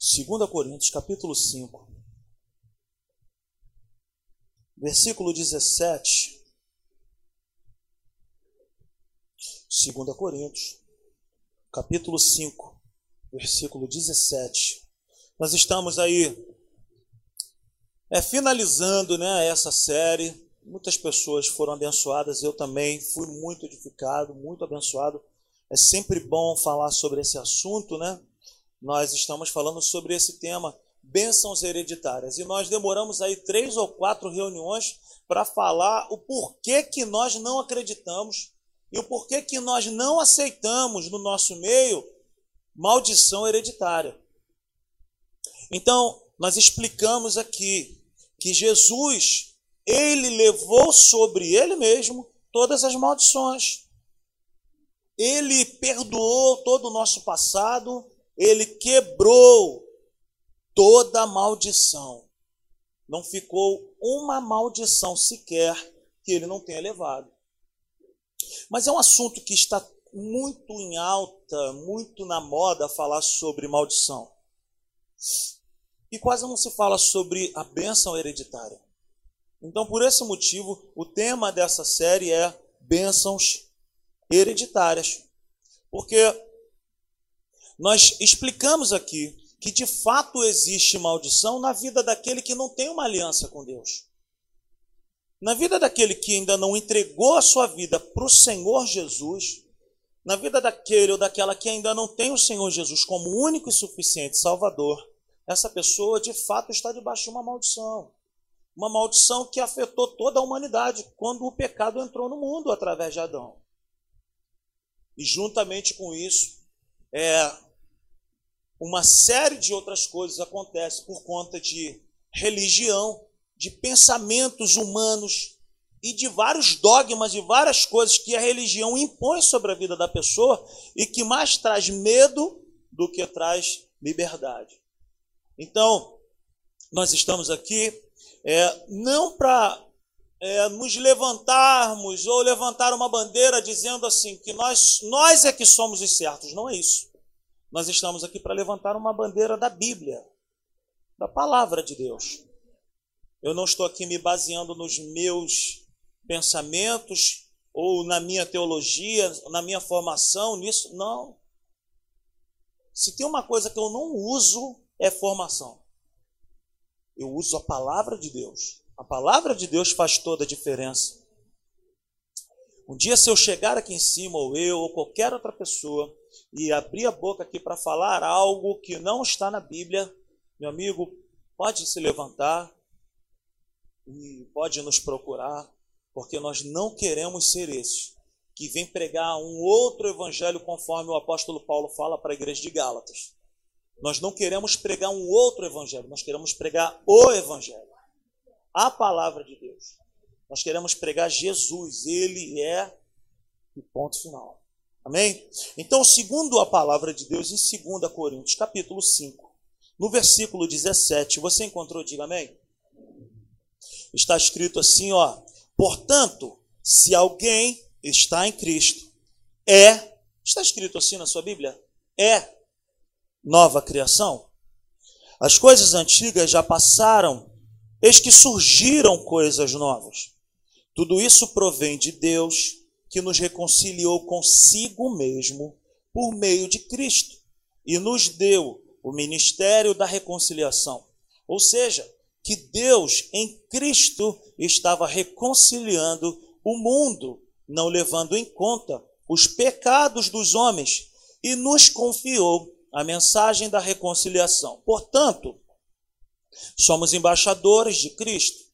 2 Coríntios, capítulo 5, versículo 17. 2 Coríntios, capítulo 5, versículo 17. Nós estamos aí é, finalizando né, essa série. Muitas pessoas foram abençoadas, eu também fui muito edificado, muito abençoado. É sempre bom falar sobre esse assunto, né? Nós estamos falando sobre esse tema, bênçãos hereditárias. E nós demoramos aí três ou quatro reuniões para falar o porquê que nós não acreditamos e o porquê que nós não aceitamos no nosso meio maldição hereditária. Então, nós explicamos aqui que Jesus, ele levou sobre ele mesmo todas as maldições. Ele perdoou todo o nosso passado, ele quebrou toda maldição. Não ficou uma maldição sequer que ele não tenha levado. Mas é um assunto que está muito em alta, muito na moda falar sobre maldição. E quase não se fala sobre a bênção hereditária. Então, por esse motivo, o tema dessa série é bênçãos hereditárias. Porque nós explicamos aqui que de fato existe maldição na vida daquele que não tem uma aliança com Deus. Na vida daquele que ainda não entregou a sua vida para o Senhor Jesus, na vida daquele ou daquela que ainda não tem o Senhor Jesus como único e suficiente Salvador, essa pessoa de fato está debaixo de uma maldição. Uma maldição que afetou toda a humanidade quando o pecado entrou no mundo através de Adão. E juntamente com isso, é, uma série de outras coisas acontece por conta de religião, de pensamentos humanos e de vários dogmas e várias coisas que a religião impõe sobre a vida da pessoa e que mais traz medo do que traz liberdade. Então, nós estamos aqui é, não para é, nos levantarmos ou levantar uma bandeira dizendo assim que nós, nós é que somos os certos. Não é isso. Nós estamos aqui para levantar uma bandeira da Bíblia, da palavra de Deus. Eu não estou aqui me baseando nos meus pensamentos ou na minha teologia, na minha formação, nisso. Não. Se tem uma coisa que eu não uso, é formação. Eu uso a palavra de Deus. A palavra de Deus faz toda a diferença. Um dia, se eu chegar aqui em cima, ou eu, ou qualquer outra pessoa, e abrir a boca aqui para falar algo que não está na Bíblia, meu amigo, pode se levantar, e pode nos procurar, porque nós não queremos ser esses que vem pregar um outro evangelho conforme o apóstolo Paulo fala para a igreja de Gálatas. Nós não queremos pregar um outro evangelho, nós queremos pregar o evangelho. A palavra de Deus. Nós queremos pregar Jesus, ele é o ponto final. Amém? Então, segundo a palavra de Deus em 2 Coríntios, capítulo 5, no versículo 17, você encontrou, diga amém? está escrito assim, ó: "Portanto, se alguém está em Cristo, é, está escrito assim na sua Bíblia, é nova criação. As coisas antigas já passaram, eis que surgiram coisas novas. Tudo isso provém de Deus, que nos reconciliou consigo mesmo por meio de Cristo e nos deu o ministério da reconciliação. Ou seja, que Deus em Cristo estava reconciliando o mundo, não levando em conta os pecados dos homens, e nos confiou a mensagem da reconciliação. Portanto, somos embaixadores de Cristo,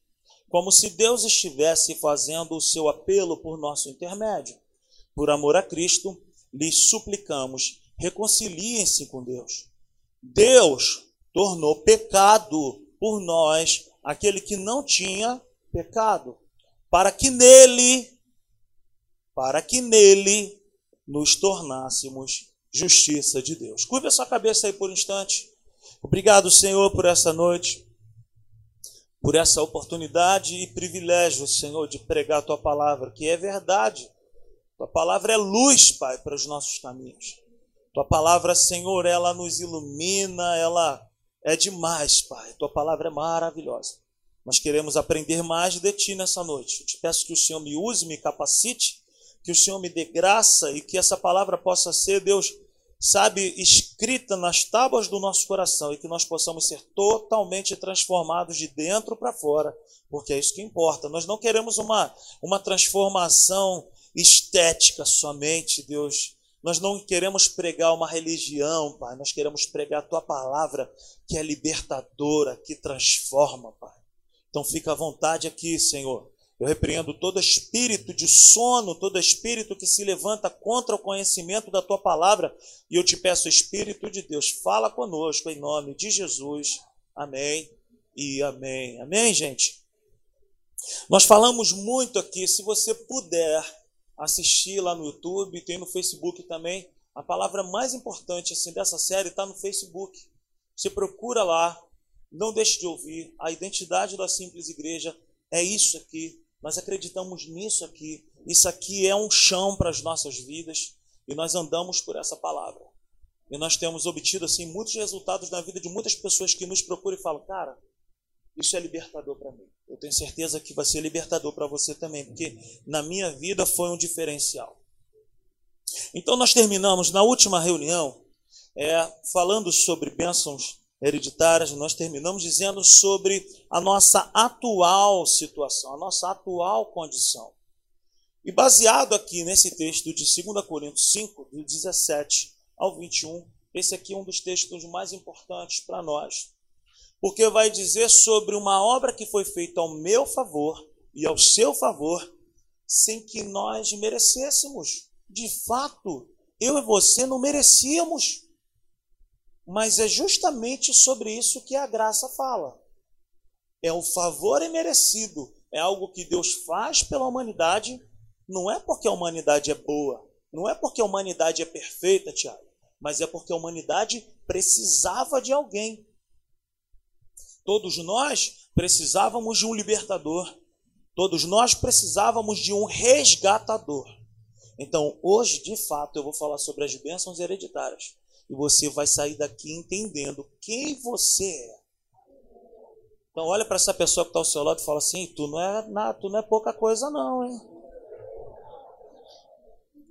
como se Deus estivesse fazendo o seu apelo por nosso intermédio. Por amor a Cristo, lhes suplicamos, reconciliem-se com Deus. Deus tornou pecado por nós aquele que não tinha pecado, para que nele, para que nele nos tornássemos justiça de Deus. Curva sua cabeça aí por um instante. Obrigado, Senhor, por essa noite, por essa oportunidade e privilégio, Senhor, de pregar a tua palavra, que é verdade. Tua palavra é luz, Pai, para os nossos caminhos. Tua palavra, Senhor, ela nos ilumina, ela é demais, Pai. Tua palavra é maravilhosa. Nós queremos aprender mais de Ti nessa noite. Eu te peço que o Senhor me use, me capacite, que o Senhor me dê graça e que essa palavra possa ser, Deus, sabe, escrita nas tábuas do nosso coração e que nós possamos ser totalmente transformados de dentro para fora, porque é isso que importa. Nós não queremos uma, uma transformação estética somente, Deus. Nós não queremos pregar uma religião, Pai. Nós queremos pregar a tua palavra, que é libertadora, que transforma, Pai. Então fica à vontade aqui, Senhor. Eu repreendo todo espírito de sono, todo espírito que se levanta contra o conhecimento da tua palavra. E eu te peço, Espírito de Deus, fala conosco em nome de Jesus. Amém e amém. Amém, gente? Nós falamos muito aqui. Se você puder assistir lá no YouTube, tem no Facebook também. A palavra mais importante assim dessa série está no Facebook. Você procura lá, não deixe de ouvir. A identidade da simples igreja é isso aqui. Nós acreditamos nisso aqui. Isso aqui é um chão para as nossas vidas e nós andamos por essa palavra. E nós temos obtido assim muitos resultados na vida de muitas pessoas que nos procuram e falam: "Cara, isso é libertador para mim. Eu tenho certeza que vai ser libertador para você também, porque na minha vida foi um diferencial." Então nós terminamos na última reunião é, falando sobre bênçãos hereditárias, nós terminamos dizendo sobre a nossa atual situação, a nossa atual condição. E baseado aqui nesse texto de 2 Coríntios 5, do 17 ao 21, esse aqui é um dos textos mais importantes para nós. Porque vai dizer sobre uma obra que foi feita ao meu favor e ao seu favor, sem que nós merecêssemos. De fato, eu e você não merecíamos. Mas é justamente sobre isso que a graça fala. É o favor imerecido, é algo que Deus faz pela humanidade, não é porque a humanidade é boa, não é porque a humanidade é perfeita, Tiago, mas é porque a humanidade precisava de alguém. Todos nós precisávamos de um libertador, todos nós precisávamos de um resgatador. Então, hoje, de fato, eu vou falar sobre as bênçãos hereditárias e você vai sair daqui entendendo quem você é. Então olha para essa pessoa que está ao seu lado e fala assim, tu não é nada, tu não é pouca coisa não, hein?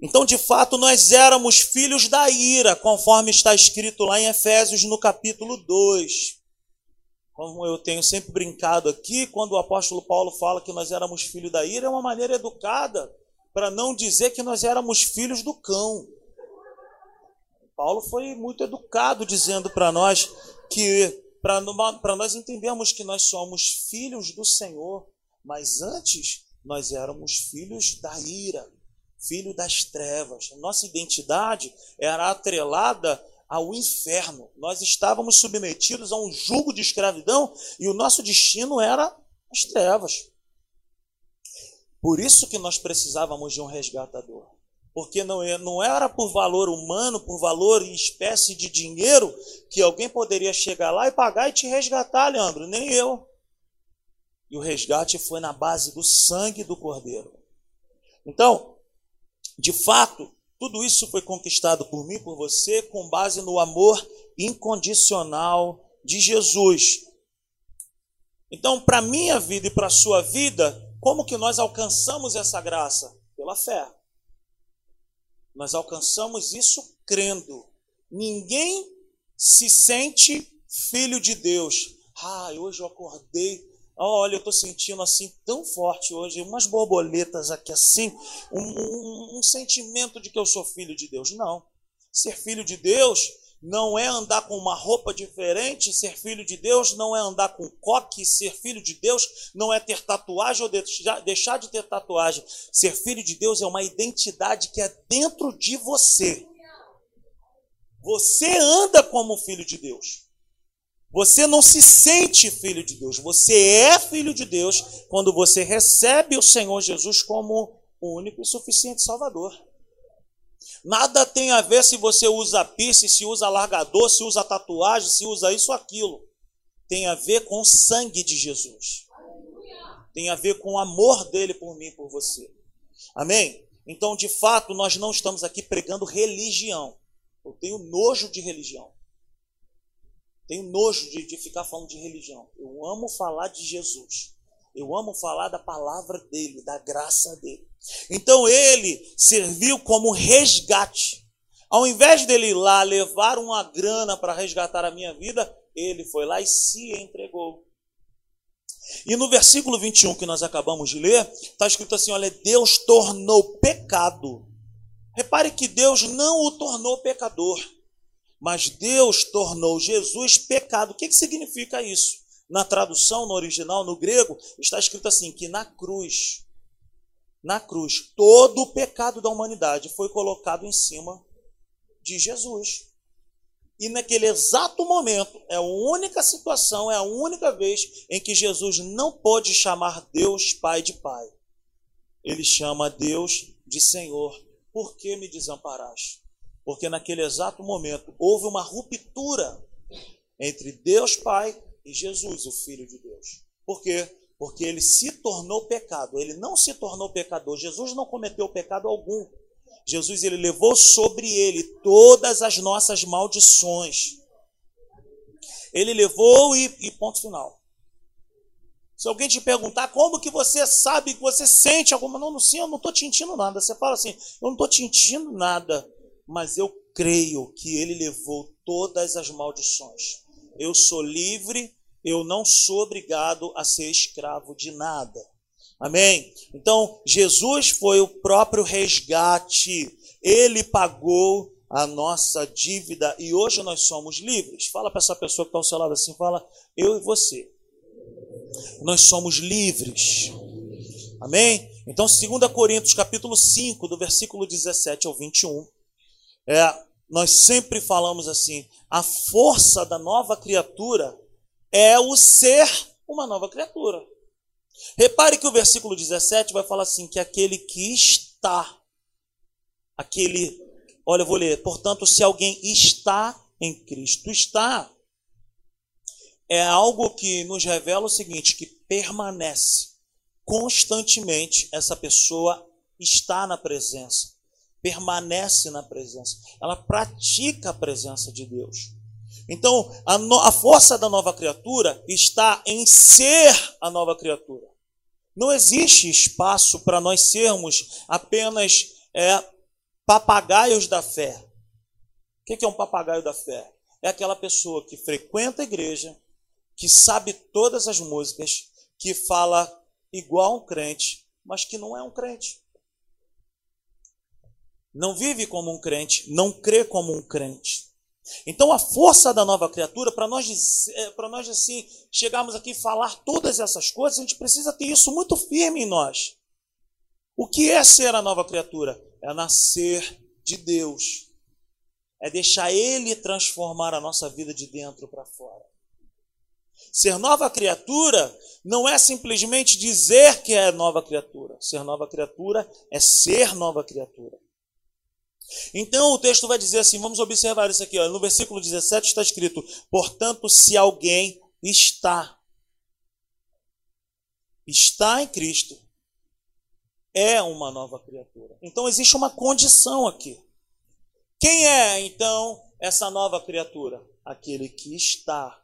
Então, de fato, nós éramos filhos da ira, conforme está escrito lá em Efésios no capítulo 2. Como eu tenho sempre brincado aqui, quando o apóstolo Paulo fala que nós éramos filhos da ira, é uma maneira educada para não dizer que nós éramos filhos do cão. Paulo foi muito educado dizendo para nós que, para nós entendermos que nós somos filhos do Senhor, mas antes nós éramos filhos da ira, filho das trevas. Nossa identidade era atrelada ao inferno. Nós estávamos submetidos a um jugo de escravidão e o nosso destino era as trevas. Por isso que nós precisávamos de um resgatador porque não, é, não era por valor humano, por valor em espécie de dinheiro, que alguém poderia chegar lá e pagar e te resgatar, Leandro, nem eu. E o resgate foi na base do sangue do Cordeiro. Então, de fato, tudo isso foi conquistado por mim, por você, com base no amor incondicional de Jesus. Então, para minha vida e para a sua vida, como que nós alcançamos essa graça? Pela fé. Nós alcançamos isso crendo. Ninguém se sente filho de Deus. Ah, hoje eu acordei. Olha, eu estou sentindo assim tão forte hoje, umas borboletas aqui assim, um, um, um sentimento de que eu sou filho de Deus. Não. Ser filho de Deus não é andar com uma roupa diferente, ser filho de Deus não é andar com coque, ser filho de Deus não é ter tatuagem ou deixar de ter tatuagem. Ser filho de Deus é uma identidade que é dentro de você. Você anda como filho de Deus. Você não se sente filho de Deus. Você é filho de Deus quando você recebe o Senhor Jesus como o único e suficiente Salvador. Nada tem a ver se você usa piercing, se usa largador, se usa tatuagem, se usa isso ou aquilo. Tem a ver com o sangue de Jesus. Tem a ver com o amor dele por mim e por você. Amém? Então, de fato, nós não estamos aqui pregando religião. Eu tenho nojo de religião. Tenho nojo de, de ficar falando de religião. Eu amo falar de Jesus. Eu amo falar da palavra dele, da graça dele. Então ele serviu como resgate. Ao invés dele ir lá levar uma grana para resgatar a minha vida, ele foi lá e se entregou. E no versículo 21 que nós acabamos de ler, está escrito assim: olha, Deus tornou pecado. Repare que Deus não o tornou pecador, mas Deus tornou Jesus pecado. O que, que significa isso? Na tradução, no original, no grego, está escrito assim: que na cruz, na cruz, todo o pecado da humanidade foi colocado em cima de Jesus. E naquele exato momento, é a única situação, é a única vez em que Jesus não pode chamar Deus Pai de Pai. Ele chama Deus de Senhor. Por que me desamparaste? Porque naquele exato momento houve uma ruptura entre Deus Pai e Jesus, o Filho de Deus. Por quê? Porque ele se tornou pecado. Ele não se tornou pecador. Jesus não cometeu pecado algum. Jesus ele levou sobre ele todas as nossas maldições. Ele levou e, e ponto final. Se alguém te perguntar como que você sabe que você sente alguma, não, não sim, eu não estou sentindo nada. Você fala assim, eu não estou sentindo nada, mas eu creio que ele levou todas as maldições. Eu sou livre, eu não sou obrigado a ser escravo de nada. Amém? Então, Jesus foi o próprio resgate. Ele pagou a nossa dívida e hoje nós somos livres. Fala para essa pessoa que está ao seu lado assim, fala, eu e você. Nós somos livres. Amém? Então, 2 Coríntios capítulo 5, do versículo 17 ao 21, é, nós sempre falamos assim, a força da nova criatura é o ser uma nova criatura. Repare que o versículo 17 vai falar assim: que aquele que está, aquele, olha, eu vou ler, portanto, se alguém está em Cristo, está, é algo que nos revela o seguinte: que permanece constantemente, essa pessoa está na presença, permanece na presença, ela pratica a presença de Deus. Então, a, no, a força da nova criatura está em ser a nova criatura. Não existe espaço para nós sermos apenas é, papagaios da fé. O que é um papagaio da fé? É aquela pessoa que frequenta a igreja, que sabe todas as músicas, que fala igual um crente, mas que não é um crente. Não vive como um crente, não crê como um crente. Então a força da nova criatura, para nós, é, para nós assim, chegarmos aqui e falar todas essas coisas, a gente precisa ter isso muito firme em nós. O que é ser a nova criatura? É nascer de Deus. É deixar Ele transformar a nossa vida de dentro para fora. Ser nova criatura não é simplesmente dizer que é nova criatura. Ser nova criatura é ser nova criatura. Então o texto vai dizer assim: vamos observar isso aqui, ó, no versículo 17 está escrito: portanto, se alguém está, está em Cristo, é uma nova criatura. Então existe uma condição aqui. Quem é então essa nova criatura? Aquele que está,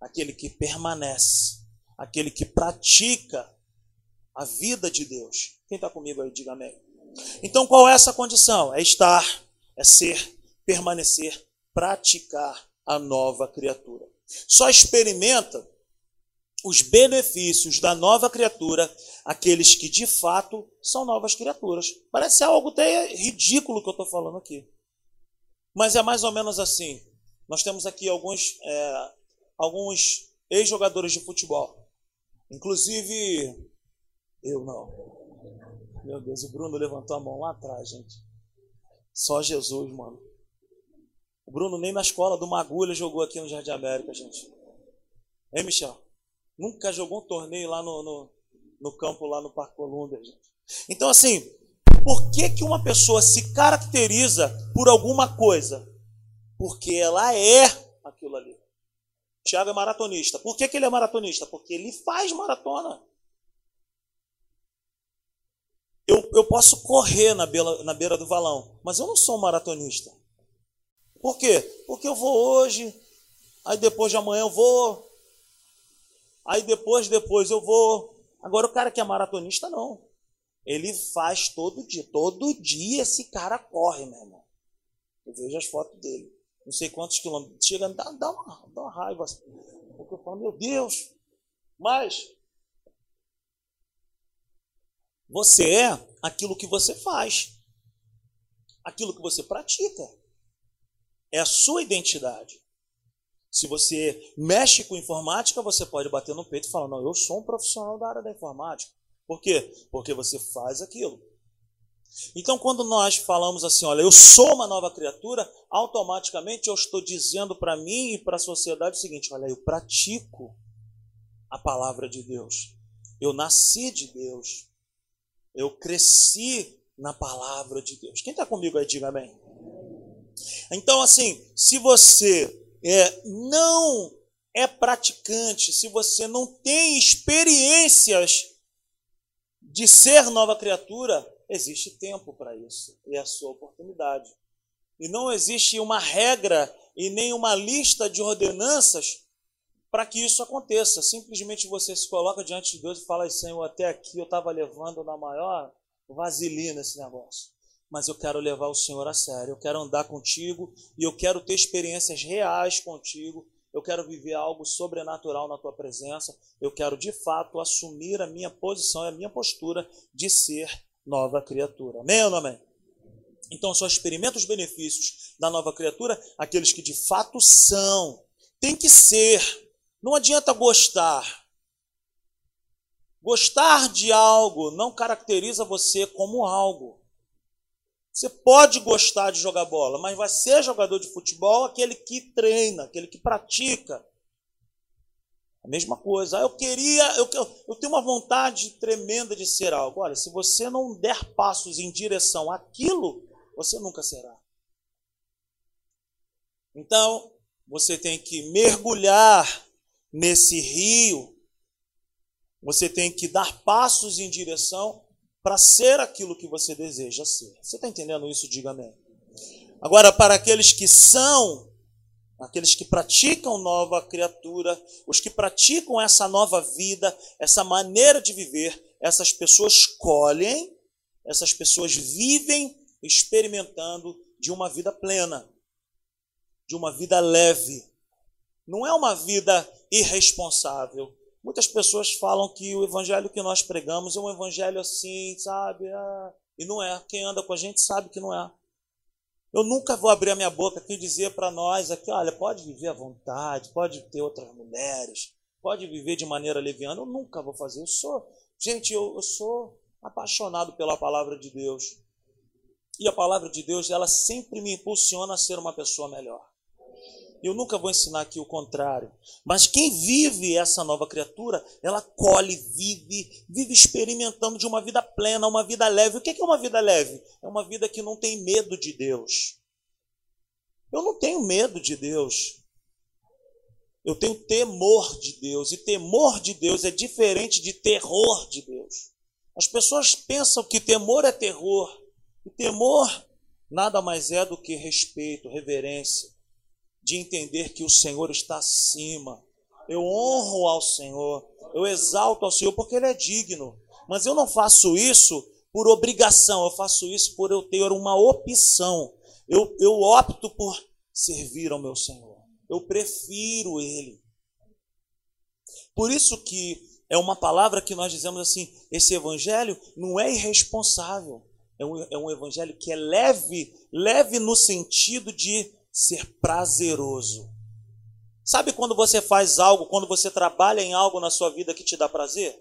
aquele que permanece, aquele que pratica a vida de Deus. Quem está comigo aí, diga amém. Então, qual é essa condição? É estar, é ser, permanecer, praticar a nova criatura. Só experimenta os benefícios da nova criatura aqueles que de fato são novas criaturas. Parece algo até ridículo que eu estou falando aqui. Mas é mais ou menos assim. Nós temos aqui alguns, é, alguns ex-jogadores de futebol. Inclusive, eu não. Meu Deus, o Bruno levantou a mão lá atrás, gente. Só Jesus, mano. O Bruno nem na escola do Magulha jogou aqui no Jardim América, gente. Hein, Michel? Nunca jogou um torneio lá no, no, no campo, lá no Parque Colômbia, gente. Então, assim, por que, que uma pessoa se caracteriza por alguma coisa? Porque ela é aquilo ali. Tiago é maratonista. Por que, que ele é maratonista? Porque ele faz maratona. Eu, posso correr na beira, na beira do valão, mas eu não sou um maratonista. Por quê? Porque eu vou hoje, Aí depois de amanhã eu vou. Aí depois, depois eu vou. Agora o cara que é maratonista, não. Ele faz todo dia. Todo dia esse cara corre, meu irmão. Eu vejo as fotos dele. Não sei quantos quilômetros. Chega, dá, dá, uma, dá uma raiva. Porque eu falo, meu Deus. Mas você é aquilo que você faz. Aquilo que você pratica. É a sua identidade. Se você mexe com informática, você pode bater no peito e falar: Não, eu sou um profissional da área da informática. Por quê? Porque você faz aquilo. Então, quando nós falamos assim, olha, eu sou uma nova criatura, automaticamente eu estou dizendo para mim e para a sociedade o seguinte: olha, eu pratico a palavra de Deus. Eu nasci de Deus. Eu cresci na palavra de Deus. Quem está comigo aí, diga amém. Então, assim, se você é, não é praticante, se você não tem experiências de ser nova criatura, existe tempo para isso e é a sua oportunidade. E não existe uma regra e nem uma lista de ordenanças para que isso aconteça. Simplesmente você se coloca diante de Deus e fala: Senhor, até aqui eu estava levando na maior vaselina esse negócio. Mas eu quero levar o Senhor a sério. Eu quero andar contigo e eu quero ter experiências reais contigo eu quero viver algo sobrenatural na tua presença, eu quero de fato assumir a minha posição e a minha postura de ser nova criatura. Amém ou não amém? Então só experimenta os benefícios da nova criatura aqueles que de fato são. Tem que ser. Não adianta gostar. Gostar de algo não caracteriza você como algo. Você pode gostar de jogar bola, mas vai ser jogador de futebol aquele que treina, aquele que pratica. A mesma coisa. Ah, eu queria, eu, eu tenho uma vontade tremenda de ser algo. Olha, se você não der passos em direção àquilo, você nunca será. Então, você tem que mergulhar nesse rio. Você tem que dar passos em direção para ser aquilo que você deseja ser. Você está entendendo isso? Diga amém. Agora, para aqueles que são, aqueles que praticam nova criatura, os que praticam essa nova vida, essa maneira de viver, essas pessoas colhem, essas pessoas vivem experimentando de uma vida plena, de uma vida leve. Não é uma vida irresponsável, Muitas pessoas falam que o evangelho que nós pregamos é um evangelho assim, sabe? Ah, e não é. Quem anda com a gente sabe que não é. Eu nunca vou abrir a minha boca aqui e dizer para nós aqui, olha, pode viver à vontade, pode ter outras mulheres, pode viver de maneira leviana. Eu nunca vou fazer. Eu sou, gente, eu, eu sou apaixonado pela palavra de Deus. E a palavra de Deus, ela sempre me impulsiona a ser uma pessoa melhor. Eu nunca vou ensinar aqui o contrário. Mas quem vive essa nova criatura, ela colhe, vive, vive experimentando de uma vida plena, uma vida leve. O que é uma vida leve? É uma vida que não tem medo de Deus. Eu não tenho medo de Deus. Eu tenho temor de Deus. E temor de Deus é diferente de terror de Deus. As pessoas pensam que temor é terror. E temor nada mais é do que respeito, reverência de entender que o Senhor está acima. Eu honro ao Senhor, eu exalto ao Senhor porque Ele é digno. Mas eu não faço isso por obrigação, eu faço isso por eu ter uma opção. Eu, eu opto por servir ao meu Senhor. Eu prefiro Ele. Por isso que é uma palavra que nós dizemos assim: esse evangelho não é irresponsável. É um, é um evangelho que é leve, leve no sentido de ser prazeroso. Sabe quando você faz algo, quando você trabalha em algo na sua vida que te dá prazer?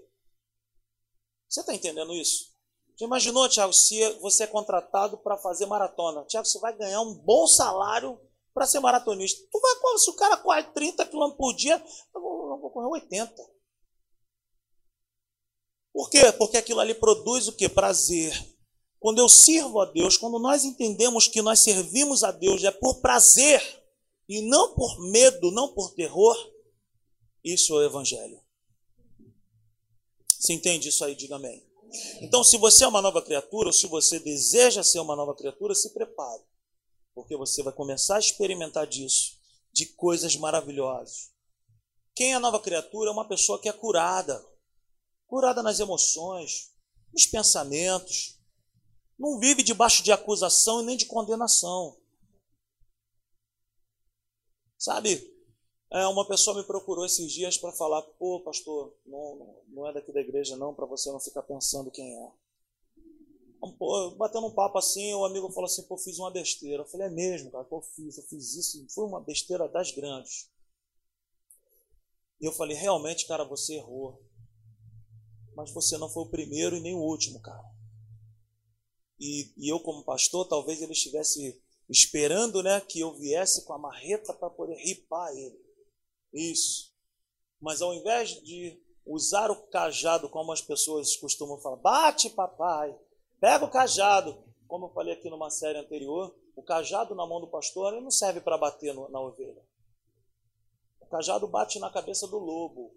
Você está entendendo isso? Já imaginou, Tiago, se você é contratado para fazer maratona? Tiago, você vai ganhar um bom salário para ser maratonista. Tu vai, se o cara corre 30 km por dia, eu vou, eu vou correr 80. Por quê? Porque aquilo ali produz o que? Prazer. Quando eu sirvo a Deus, quando nós entendemos que nós servimos a Deus é por prazer e não por medo, não por terror, isso é o Evangelho. Você entende isso aí? Diga amém. Então, se você é uma nova criatura, ou se você deseja ser uma nova criatura, se prepare, porque você vai começar a experimentar disso de coisas maravilhosas. Quem é nova criatura é uma pessoa que é curada, curada nas emoções, nos pensamentos, não vive debaixo de acusação e nem de condenação. Sabe, é, uma pessoa me procurou esses dias para falar: pô, pastor, não, não é daqui da igreja não, para você não ficar pensando quem é. Pô, batendo um papo assim, o amigo falou assim: pô, fiz uma besteira. Eu falei: é mesmo, cara, pô, fiz, eu fiz isso, foi uma besteira das grandes. E eu falei: realmente, cara, você errou. Mas você não foi o primeiro e nem o último, cara. E, e eu, como pastor, talvez ele estivesse esperando né, que eu viesse com a marreta para poder ripar ele. Isso. Mas ao invés de usar o cajado, como as pessoas costumam falar, bate papai, pega o cajado, como eu falei aqui numa série anterior, o cajado na mão do pastor não serve para bater no, na ovelha. O cajado bate na cabeça do lobo.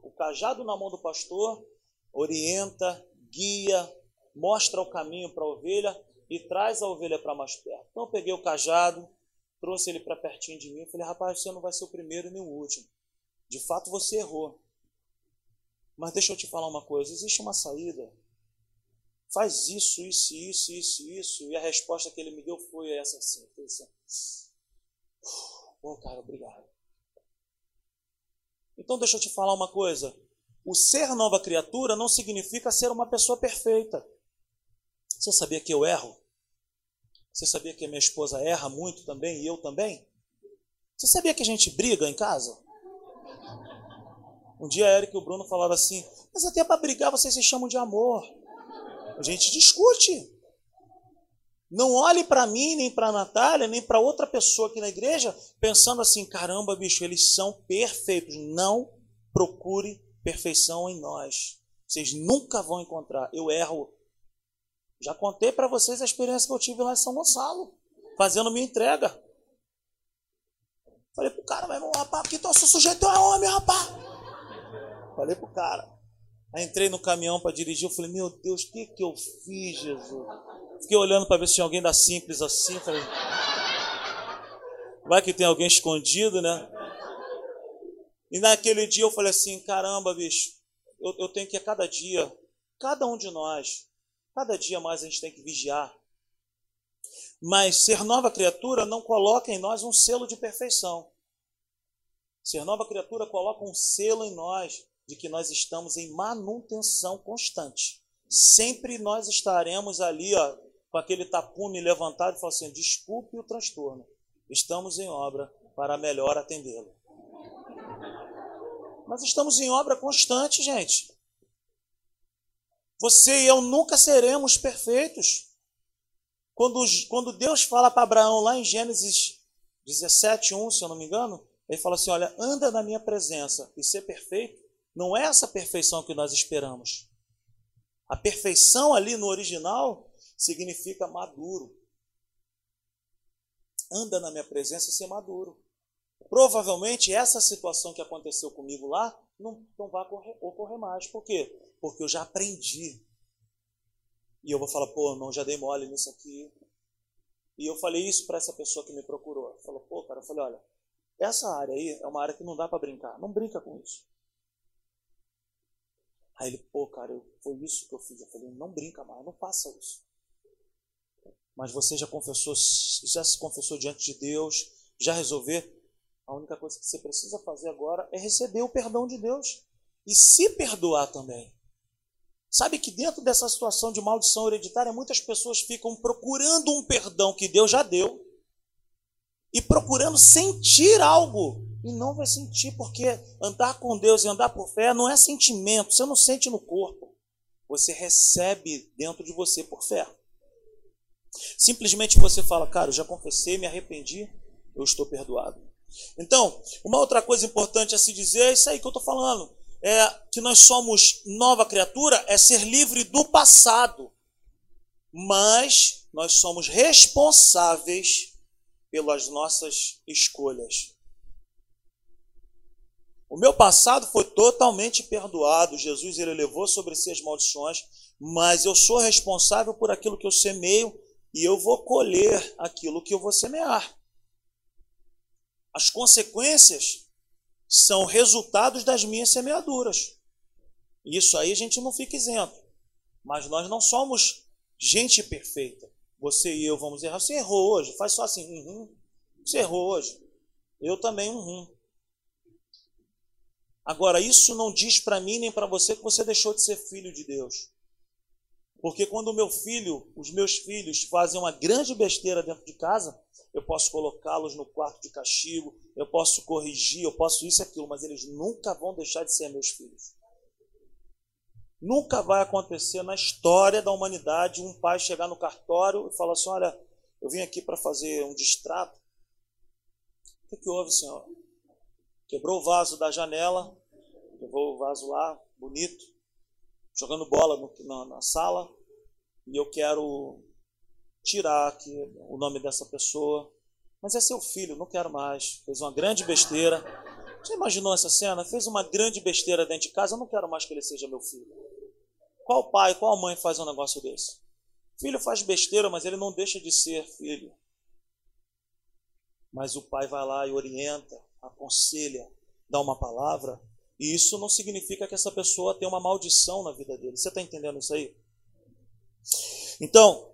O cajado na mão do pastor orienta, guia, mostra o caminho para a ovelha e traz a ovelha para mais perto. Então eu peguei o cajado, trouxe ele para pertinho de mim. Falei, rapaz, você não vai ser o primeiro nem o último. De fato, você errou. Mas deixa eu te falar uma coisa: existe uma saída. Faz isso, isso, isso, isso, isso. E a resposta que ele me deu foi essa assim. Foi assim. Oh, cara, obrigado. Então deixa eu te falar uma coisa. O ser nova criatura não significa ser uma pessoa perfeita. Você sabia que eu erro? Você sabia que a minha esposa erra muito também e eu também? Você sabia que a gente briga em casa? Um dia a Eric e o Bruno falaram assim: Mas até para brigar vocês se chamam de amor. A gente discute. Não olhe para mim, nem para a Natália, nem para outra pessoa aqui na igreja, pensando assim: caramba, bicho, eles são perfeitos. Não procure perfeição em nós. Vocês nunca vão encontrar. Eu erro já contei para vocês a experiência que eu tive lá em São Gonçalo, fazendo minha entrega. Falei pro cara, meu irmão, rapaz, aqui tô sujeito é homem, rapaz. Falei pro cara. Aí entrei no caminhão para dirigir, eu falei, meu Deus, o que que eu fiz, Jesus? Fiquei olhando para ver se tinha alguém da Simples assim, falei, vai que tem alguém escondido, né? E naquele dia eu falei assim, caramba, bicho, eu, eu tenho que a cada dia, cada um de nós, Cada dia mais a gente tem que vigiar. Mas ser nova criatura não coloca em nós um selo de perfeição. Ser nova criatura coloca um selo em nós de que nós estamos em manutenção constante. Sempre nós estaremos ali, ó, com aquele tapume levantado e falando assim: desculpe o transtorno, estamos em obra para melhor atendê-lo. Mas estamos em obra constante, gente. Você e eu nunca seremos perfeitos. Quando, quando Deus fala para Abraão lá em Gênesis 17, 1, se eu não me engano, ele fala assim: Olha, anda na minha presença e ser perfeito, não é essa perfeição que nós esperamos. A perfeição ali no original significa maduro. Anda na minha presença e ser maduro. Provavelmente essa situação que aconteceu comigo lá não, não vai ocorrer, ocorrer mais. Por quê? Porque eu já aprendi. E eu vou falar, pô, não, já dei mole nisso aqui. E eu falei isso para essa pessoa que me procurou. Falou, pô, cara, eu falei, olha, essa área aí é uma área que não dá para brincar. Não brinca com isso. Aí ele, pô, cara, eu, foi isso que eu fiz. Eu falei, não brinca mais, não faça isso. Mas você já confessou, já se confessou diante de Deus, já resolver. A única coisa que você precisa fazer agora é receber o perdão de Deus e se perdoar também. Sabe que dentro dessa situação de maldição hereditária, muitas pessoas ficam procurando um perdão que Deus já deu e procurando sentir algo. E não vai sentir, porque andar com Deus e andar por fé não é sentimento, você não sente no corpo. Você recebe dentro de você por fé. Simplesmente você fala, cara, eu já confessei, me arrependi, eu estou perdoado. Então, uma outra coisa importante a se dizer é isso aí que eu estou falando é, que nós somos nova criatura é ser livre do passado, mas nós somos responsáveis pelas nossas escolhas. O meu passado foi totalmente perdoado. Jesus ele levou sobre si as maldições, mas eu sou responsável por aquilo que eu semeio e eu vou colher aquilo que eu vou semear. As consequências são resultados das minhas semeaduras. Isso aí a gente não fica isento. Mas nós não somos gente perfeita. Você e eu vamos errar. Você errou hoje, faz só assim, uhum. Você errou hoje. Eu também, uhum. Agora, isso não diz para mim nem para você que você deixou de ser filho de Deus. Porque quando o meu filho, os meus filhos fazem uma grande besteira dentro de casa, eu posso colocá-los no quarto de castigo, eu posso corrigir, eu posso isso e aquilo, mas eles nunca vão deixar de ser meus filhos. Nunca vai acontecer na história da humanidade um pai chegar no cartório e falar assim: Olha, eu vim aqui para fazer um distrato. O que, que houve, senhor? Quebrou o vaso da janela, levou o vaso lá, bonito, jogando bola no, na, na sala, e eu quero tirar aqui o nome dessa pessoa. Mas é seu filho, não quero mais. Fez uma grande besteira. Você imaginou essa cena? Fez uma grande besteira dentro de casa, eu não quero mais que ele seja meu filho. Qual pai, qual mãe faz um negócio desse? Filho faz besteira, mas ele não deixa de ser filho. Mas o pai vai lá e orienta, aconselha, dá uma palavra, e isso não significa que essa pessoa tem uma maldição na vida dele. Você está entendendo isso aí? Então,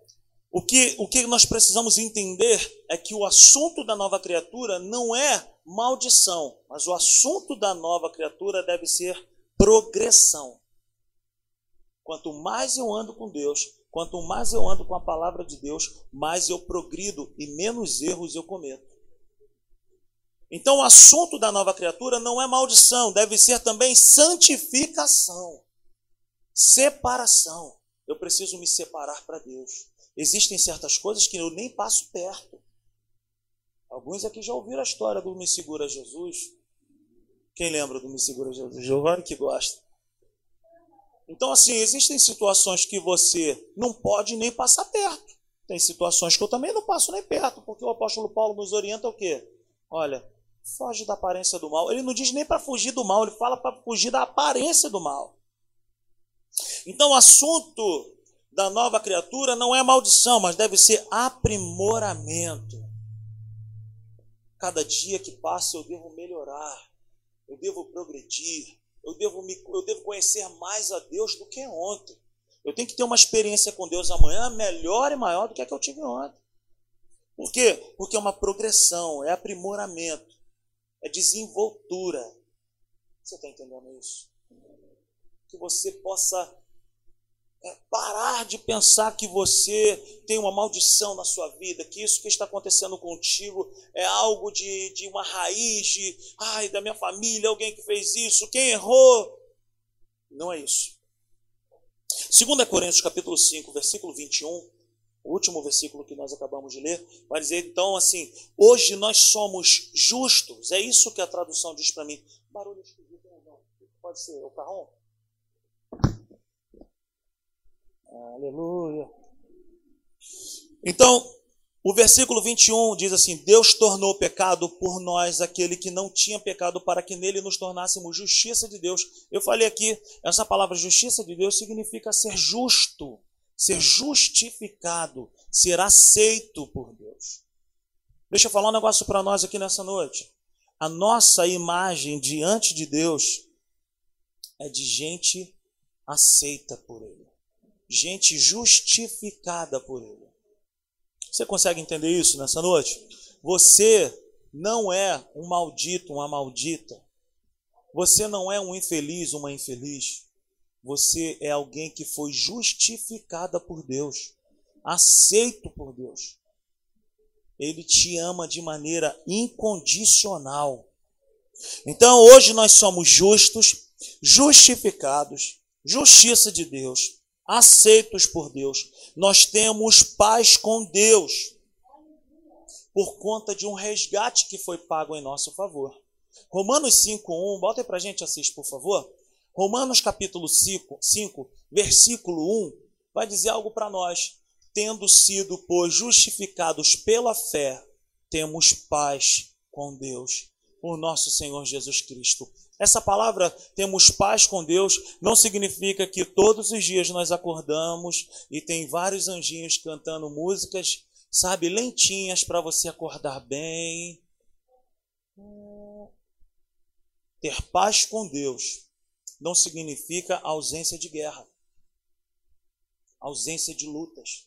o que, o que nós precisamos entender é que o assunto da nova criatura não é maldição, mas o assunto da nova criatura deve ser progressão. Quanto mais eu ando com Deus, quanto mais eu ando com a palavra de Deus, mais eu progrido e menos erros eu cometo. Então, o assunto da nova criatura não é maldição, deve ser também santificação, separação. Eu preciso me separar para Deus. Existem certas coisas que eu nem passo perto. Alguns aqui já ouviram a história do Me Segura Jesus. Quem lembra do Me Segura Jesus? Giovanni que gosta. Então, assim, existem situações que você não pode nem passar perto. Tem situações que eu também não passo nem perto, porque o apóstolo Paulo nos orienta o quê? Olha, foge da aparência do mal. Ele não diz nem para fugir do mal, ele fala para fugir da aparência do mal. Então, o assunto da nova criatura não é maldição, mas deve ser aprimoramento. Cada dia que passa eu devo melhorar, eu devo progredir, eu devo, me, eu devo conhecer mais a Deus do que ontem. Eu tenho que ter uma experiência com Deus amanhã melhor e maior do que a que eu tive ontem. Por quê? Porque é uma progressão, é aprimoramento, é desenvoltura. Você está entendendo isso? Que você possa é parar de pensar que você tem uma maldição na sua vida, que isso que está acontecendo contigo é algo de, de uma raiz, de ai, da minha família, alguém que fez isso, quem errou. Não é isso. 2 Coríntios capítulo 5, versículo 21, o último versículo que nós acabamos de ler, vai dizer então assim: hoje nós somos justos. É isso que a tradução diz para mim. Barulho esquisito, não. Pode ser o carrão? Aleluia. Então, o versículo 21 diz assim: Deus tornou pecado por nós aquele que não tinha pecado, para que nele nos tornássemos justiça de Deus. Eu falei aqui, essa palavra justiça de Deus significa ser justo, ser justificado, ser aceito por Deus. Deixa eu falar um negócio para nós aqui nessa noite. A nossa imagem diante de Deus é de gente aceita por Ele gente justificada por Ele. Você consegue entender isso nessa noite? Você não é um maldito, uma maldita. Você não é um infeliz, uma infeliz. Você é alguém que foi justificada por Deus, aceito por Deus. Ele te ama de maneira incondicional. Então hoje nós somos justos, justificados, justiça de Deus aceitos por Deus. Nós temos paz com Deus por conta de um resgate que foi pago em nosso favor. Romanos 5:1, bota aí pra gente assistir, por favor. Romanos capítulo 5, 5 versículo 1, vai dizer algo para nós. Tendo sido, pois, justificados pela fé, temos paz com Deus, por nosso Senhor Jesus Cristo. Essa palavra temos paz com Deus não significa que todos os dias nós acordamos e tem vários anjinhos cantando músicas, sabe, lentinhas para você acordar bem. Ter paz com Deus não significa ausência de guerra, ausência de lutas.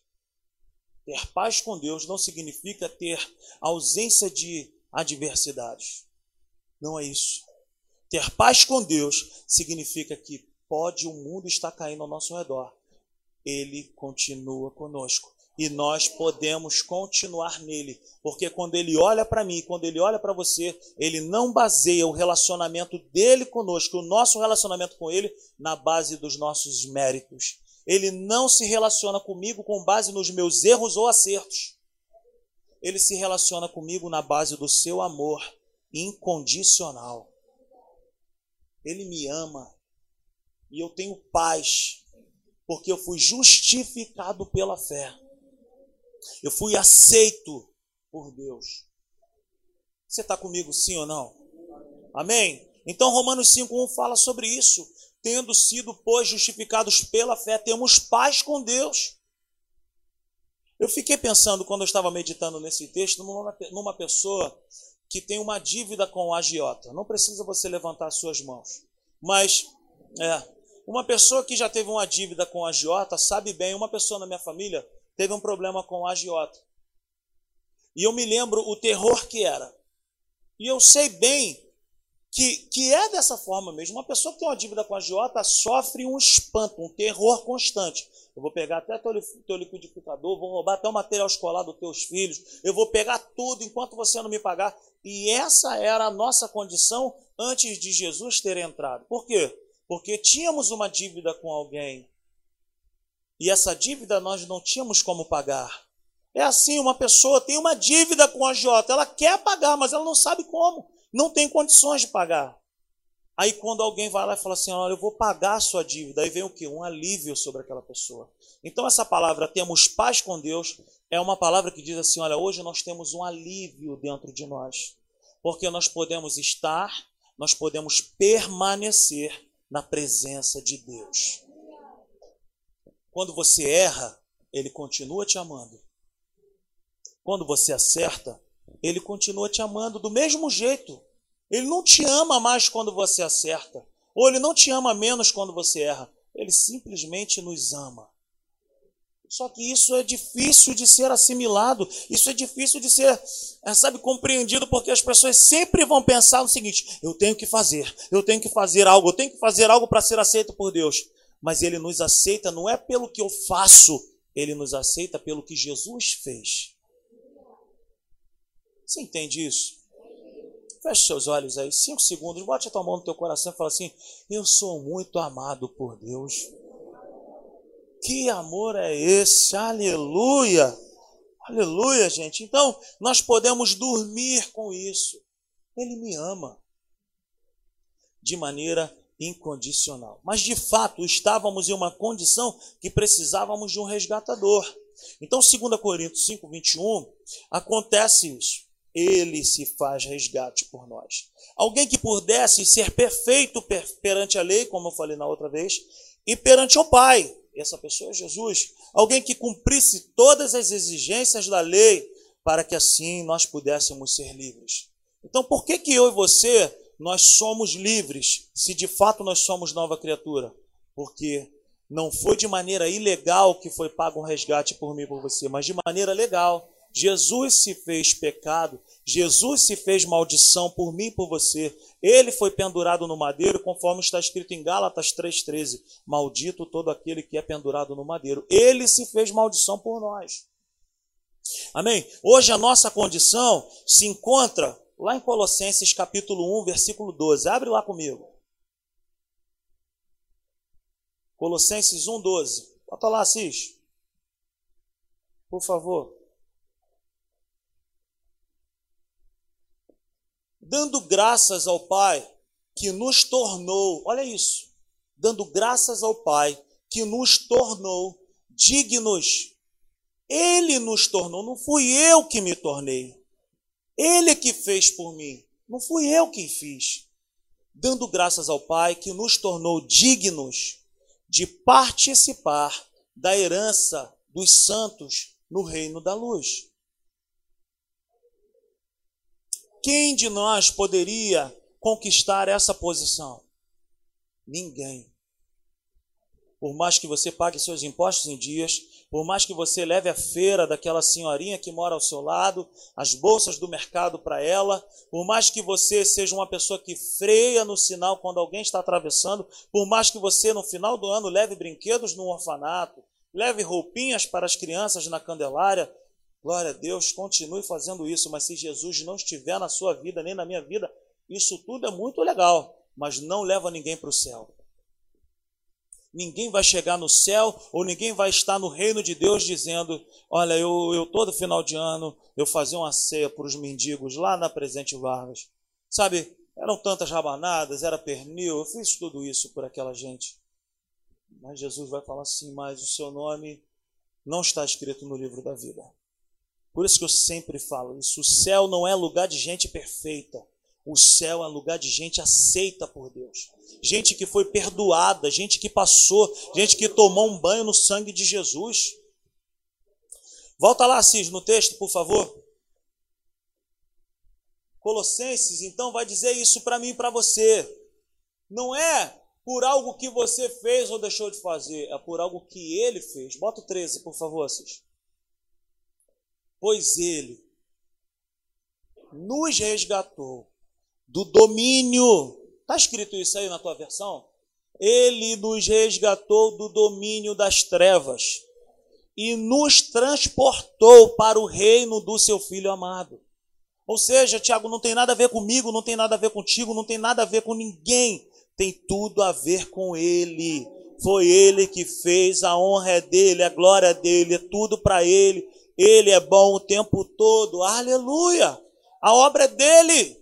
Ter paz com Deus não significa ter ausência de adversidades. Não é isso. Ter paz com Deus significa que pode o mundo estar caindo ao nosso redor. Ele continua conosco e nós podemos continuar nele, porque quando ele olha para mim, quando ele olha para você, ele não baseia o relacionamento dele conosco, o nosso relacionamento com ele, na base dos nossos méritos. Ele não se relaciona comigo com base nos meus erros ou acertos. Ele se relaciona comigo na base do seu amor incondicional. Ele me ama e eu tenho paz, porque eu fui justificado pela fé. Eu fui aceito por Deus. Você está comigo, sim ou não? Amém? Então, Romanos 5,1 fala sobre isso. Tendo sido, pois, justificados pela fé, temos paz com Deus. Eu fiquei pensando, quando eu estava meditando nesse texto, numa, numa pessoa que tem uma dívida com o agiota. Não precisa você levantar suas mãos. Mas, é, uma pessoa que já teve uma dívida com o agiota sabe bem, uma pessoa na minha família teve um problema com o agiota. E eu me lembro o terror que era. E eu sei bem que, que é dessa forma mesmo. Uma pessoa que tem uma dívida com a agiota sofre um espanto, um terror constante. Eu vou pegar até teu, teu liquidificador, vou roubar até o material escolar dos teus filhos, eu vou pegar tudo enquanto você não me pagar. E essa era a nossa condição antes de Jesus ter entrado. Por quê? Porque tínhamos uma dívida com alguém e essa dívida nós não tínhamos como pagar. É assim, uma pessoa tem uma dívida com a Jota, ela quer pagar, mas ela não sabe como, não tem condições de pagar. Aí quando alguém vai lá e fala assim, olha, eu vou pagar a sua dívida, aí vem o que? Um alívio sobre aquela pessoa. Então essa palavra, temos paz com Deus, é uma palavra que diz assim, olha, hoje nós temos um alívio dentro de nós. Porque nós podemos estar, nós podemos permanecer na presença de Deus. Quando você erra, ele continua te amando. Quando você acerta, ele continua te amando do mesmo jeito. Ele não te ama mais quando você acerta, ou ele não te ama menos quando você erra. Ele simplesmente nos ama. Só que isso é difícil de ser assimilado, isso é difícil de ser, é, sabe, compreendido, porque as pessoas sempre vão pensar no seguinte: eu tenho que fazer, eu tenho que fazer algo, eu tenho que fazer algo para ser aceito por Deus mas ele nos aceita não é pelo que eu faço, ele nos aceita pelo que Jesus fez. Você entende isso? Feche seus olhos aí, cinco segundos, bote a tua mão no teu coração e fala assim: Eu sou muito amado por Deus. Que amor é esse? Aleluia! Aleluia, gente. Então, nós podemos dormir com isso. Ele me ama de maneira incondicional. Mas de fato estávamos em uma condição que precisávamos de um resgatador. Então, 2 Coríntios 5, 21, acontece isso. Ele se faz resgate por nós. Alguém que pudesse ser perfeito perante a lei, como eu falei na outra vez, e perante o Pai. Essa pessoa é Jesus. Alguém que cumprisse todas as exigências da lei, para que assim nós pudéssemos ser livres. Então, por que, que eu e você nós somos livres se de fato nós somos nova criatura. Porque não foi de maneira ilegal que foi pago um resgate por mim e por você, mas de maneira legal. Jesus se fez pecado, Jesus se fez maldição por mim e por você. Ele foi pendurado no madeiro, conforme está escrito em Gálatas 3,13: Maldito todo aquele que é pendurado no madeiro. Ele se fez maldição por nós. Amém? Hoje a nossa condição se encontra lá em Colossenses capítulo 1, versículo 12. Abre lá comigo. Colossenses 1, 12. Bota lá, Assis. Por favor. Dando graças ao Pai que nos tornou, olha isso, dando graças ao Pai que nos tornou dignos. Ele nos tornou, não fui eu que me tornei. Ele que fez por mim, não fui eu quem fiz. Dando graças ao Pai que nos tornou dignos de participar da herança dos santos no reino da luz. Quem de nós poderia conquistar essa posição? Ninguém. Por mais que você pague seus impostos em dias, por mais que você leve a feira daquela senhorinha que mora ao seu lado, as bolsas do mercado para ela, por mais que você seja uma pessoa que freia no sinal quando alguém está atravessando, por mais que você no final do ano leve brinquedos no orfanato, leve roupinhas para as crianças na Candelária, glória a Deus, continue fazendo isso, mas se Jesus não estiver na sua vida, nem na minha vida, isso tudo é muito legal, mas não leva ninguém para o céu. Ninguém vai chegar no céu ou ninguém vai estar no reino de Deus dizendo: Olha, eu, eu todo final de ano eu fazia uma ceia para os mendigos lá na Presente Vargas. Sabe, eram tantas rabanadas, era pernil, eu fiz tudo isso por aquela gente. Mas Jesus vai falar assim: Mas o seu nome não está escrito no livro da vida. Por isso que eu sempre falo isso: o céu não é lugar de gente perfeita. O céu é lugar de gente aceita por Deus. Gente que foi perdoada, gente que passou, gente que tomou um banho no sangue de Jesus. Volta lá, Cis, no texto, por favor. Colossenses, então, vai dizer isso para mim e para você. Não é por algo que você fez ou deixou de fazer, é por algo que ele fez. Bota o 13, por favor, Cis. Pois ele nos resgatou do domínio. Está escrito isso aí na tua versão? Ele nos resgatou do domínio das trevas e nos transportou para o reino do seu Filho amado. Ou seja, Tiago, não tem nada a ver comigo, não tem nada a ver contigo, não tem nada a ver com ninguém, tem tudo a ver com Ele. Foi Ele que fez, a honra é dele, a glória é dele, é tudo para Ele. Ele é bom o tempo todo, aleluia! A obra é dele.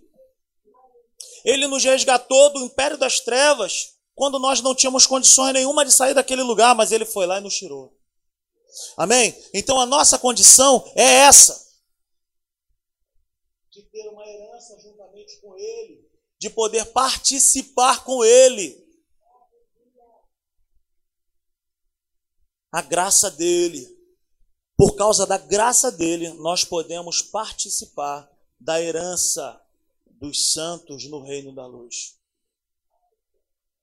Ele nos resgatou do império das trevas, quando nós não tínhamos condições nenhuma de sair daquele lugar, mas ele foi lá e nos tirou. Amém? Então a nossa condição é essa: de ter uma herança juntamente com ele, de poder participar com ele. A graça dele. Por causa da graça dele, nós podemos participar da herança dos santos no reino da luz.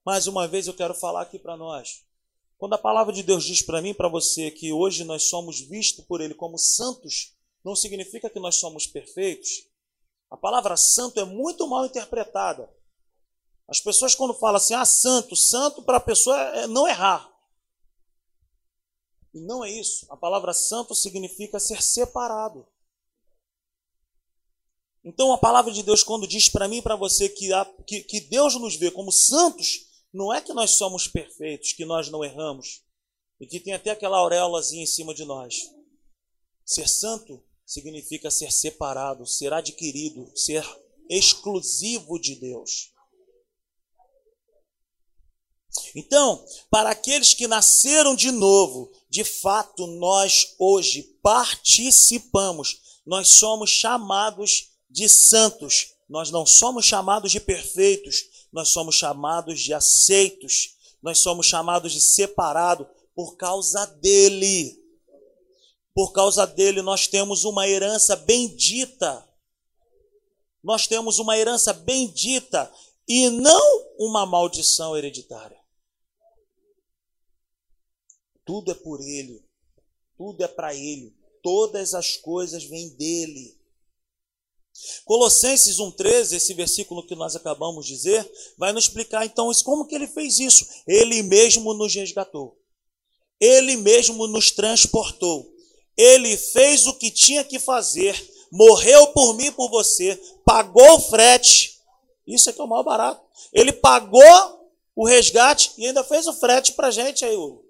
Mais uma vez eu quero falar aqui para nós. Quando a palavra de Deus diz para mim para você que hoje nós somos vistos por Ele como santos, não significa que nós somos perfeitos. A palavra santo é muito mal interpretada. As pessoas, quando falam assim, ah, santo, santo para a pessoa é não errar. E não é isso. A palavra santo significa ser separado. Então a palavra de Deus, quando diz para mim e para você que, que, que Deus nos vê como santos, não é que nós somos perfeitos, que nós não erramos, e que tem até aquela auréolazinha em cima de nós. Ser santo significa ser separado, ser adquirido, ser exclusivo de Deus. Então, para aqueles que nasceram de novo, de fato nós hoje participamos, nós somos chamados de santos. Nós não somos chamados de perfeitos, nós somos chamados de aceitos, nós somos chamados de separado por causa dele. Por causa dele, nós temos uma herança bendita. Nós temos uma herança bendita e não uma maldição hereditária. Tudo é por ele, tudo é para ele, todas as coisas vêm dele. Colossenses 1,13, esse versículo que nós acabamos de dizer, vai nos explicar então como que ele fez isso. Ele mesmo nos resgatou. Ele mesmo nos transportou. Ele fez o que tinha que fazer, morreu por mim por você, pagou o frete. Isso é que é o mal barato. Ele pagou o resgate e ainda fez o frete para a gente aí, Hugo.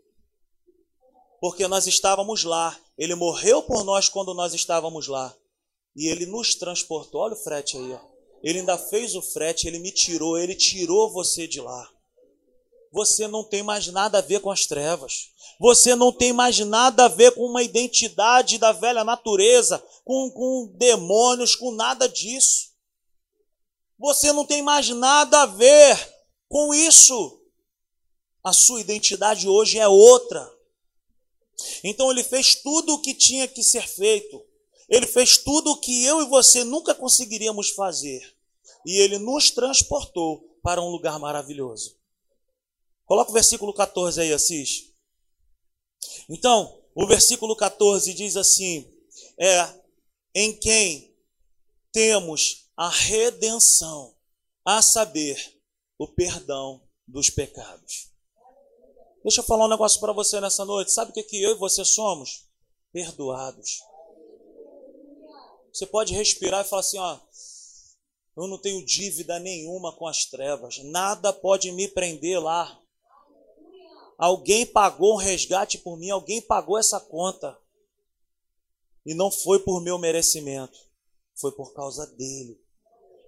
Porque nós estávamos lá. Ele morreu por nós quando nós estávamos lá. E ele nos transportou. Olha o frete aí, ó. Ele ainda fez o frete, ele me tirou, ele tirou você de lá. Você não tem mais nada a ver com as trevas. Você não tem mais nada a ver com uma identidade da velha natureza, com, com demônios, com nada disso. Você não tem mais nada a ver com isso. A sua identidade hoje é outra. Então ele fez tudo o que tinha que ser feito. Ele fez tudo o que eu e você nunca conseguiríamos fazer. e ele nos transportou para um lugar maravilhoso. Coloca o versículo 14 aí, Assis. Então, o versículo 14 diz assim: é em quem temos a redenção, a saber, o perdão dos pecados. Deixa eu falar um negócio para você nessa noite. Sabe o que, que eu e você somos? Perdoados. Você pode respirar e falar assim: ó, eu não tenho dívida nenhuma com as trevas, nada pode me prender lá. Alguém pagou um resgate por mim, alguém pagou essa conta. E não foi por meu merecimento, foi por causa dele,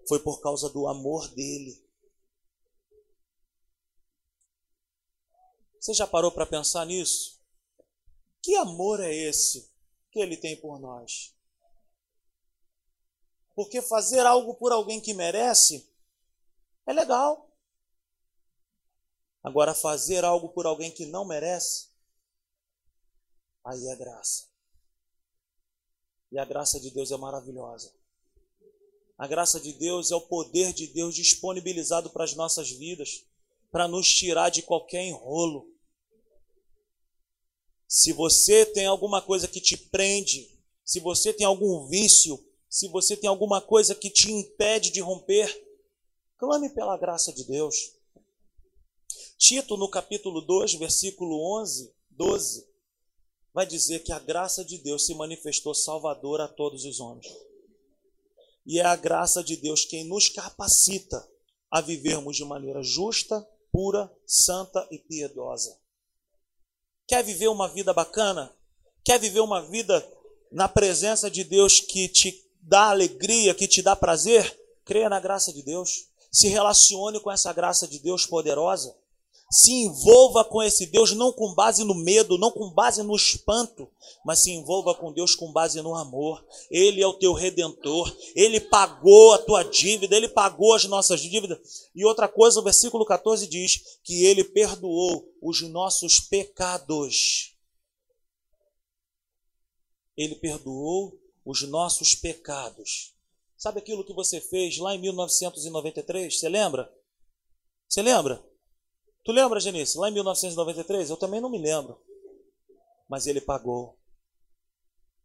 foi por causa do amor dele. Você já parou para pensar nisso? Que amor é esse que ele tem por nós? Porque fazer algo por alguém que merece é legal. Agora, fazer algo por alguém que não merece, aí é graça. E a graça de Deus é maravilhosa. A graça de Deus é o poder de Deus disponibilizado para as nossas vidas, para nos tirar de qualquer enrolo. Se você tem alguma coisa que te prende, se você tem algum vício, se você tem alguma coisa que te impede de romper, clame pela graça de Deus. Tito, no capítulo 2, versículo 11, 12, vai dizer que a graça de Deus se manifestou salvadora a todos os homens. E é a graça de Deus quem nos capacita a vivermos de maneira justa, pura, santa e piedosa. Quer viver uma vida bacana? Quer viver uma vida na presença de Deus que te dá alegria, que te dá prazer? Creia na graça de Deus. Se relacione com essa graça de Deus poderosa se envolva com esse Deus não com base no medo, não com base no espanto, mas se envolva com Deus com base no amor. Ele é o teu redentor, ele pagou a tua dívida, ele pagou as nossas dívidas. E outra coisa, o versículo 14 diz que ele perdoou os nossos pecados. Ele perdoou os nossos pecados. Sabe aquilo que você fez lá em 1993? Você lembra? Você lembra? Tu lembra, Genice? Lá em 1993? Eu também não me lembro. Mas ele pagou.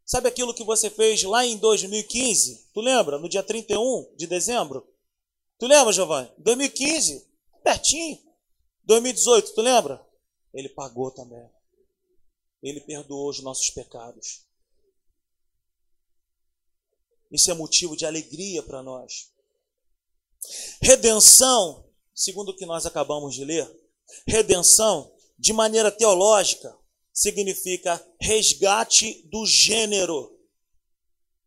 Sabe aquilo que você fez lá em 2015? Tu lembra? No dia 31 de dezembro? Tu lembra, Giovanni? 2015, pertinho. 2018, tu lembra? Ele pagou também. Ele perdoou os nossos pecados. Isso é motivo de alegria para nós. Redenção, segundo o que nós acabamos de ler, Redenção, de maneira teológica, significa resgate do gênero.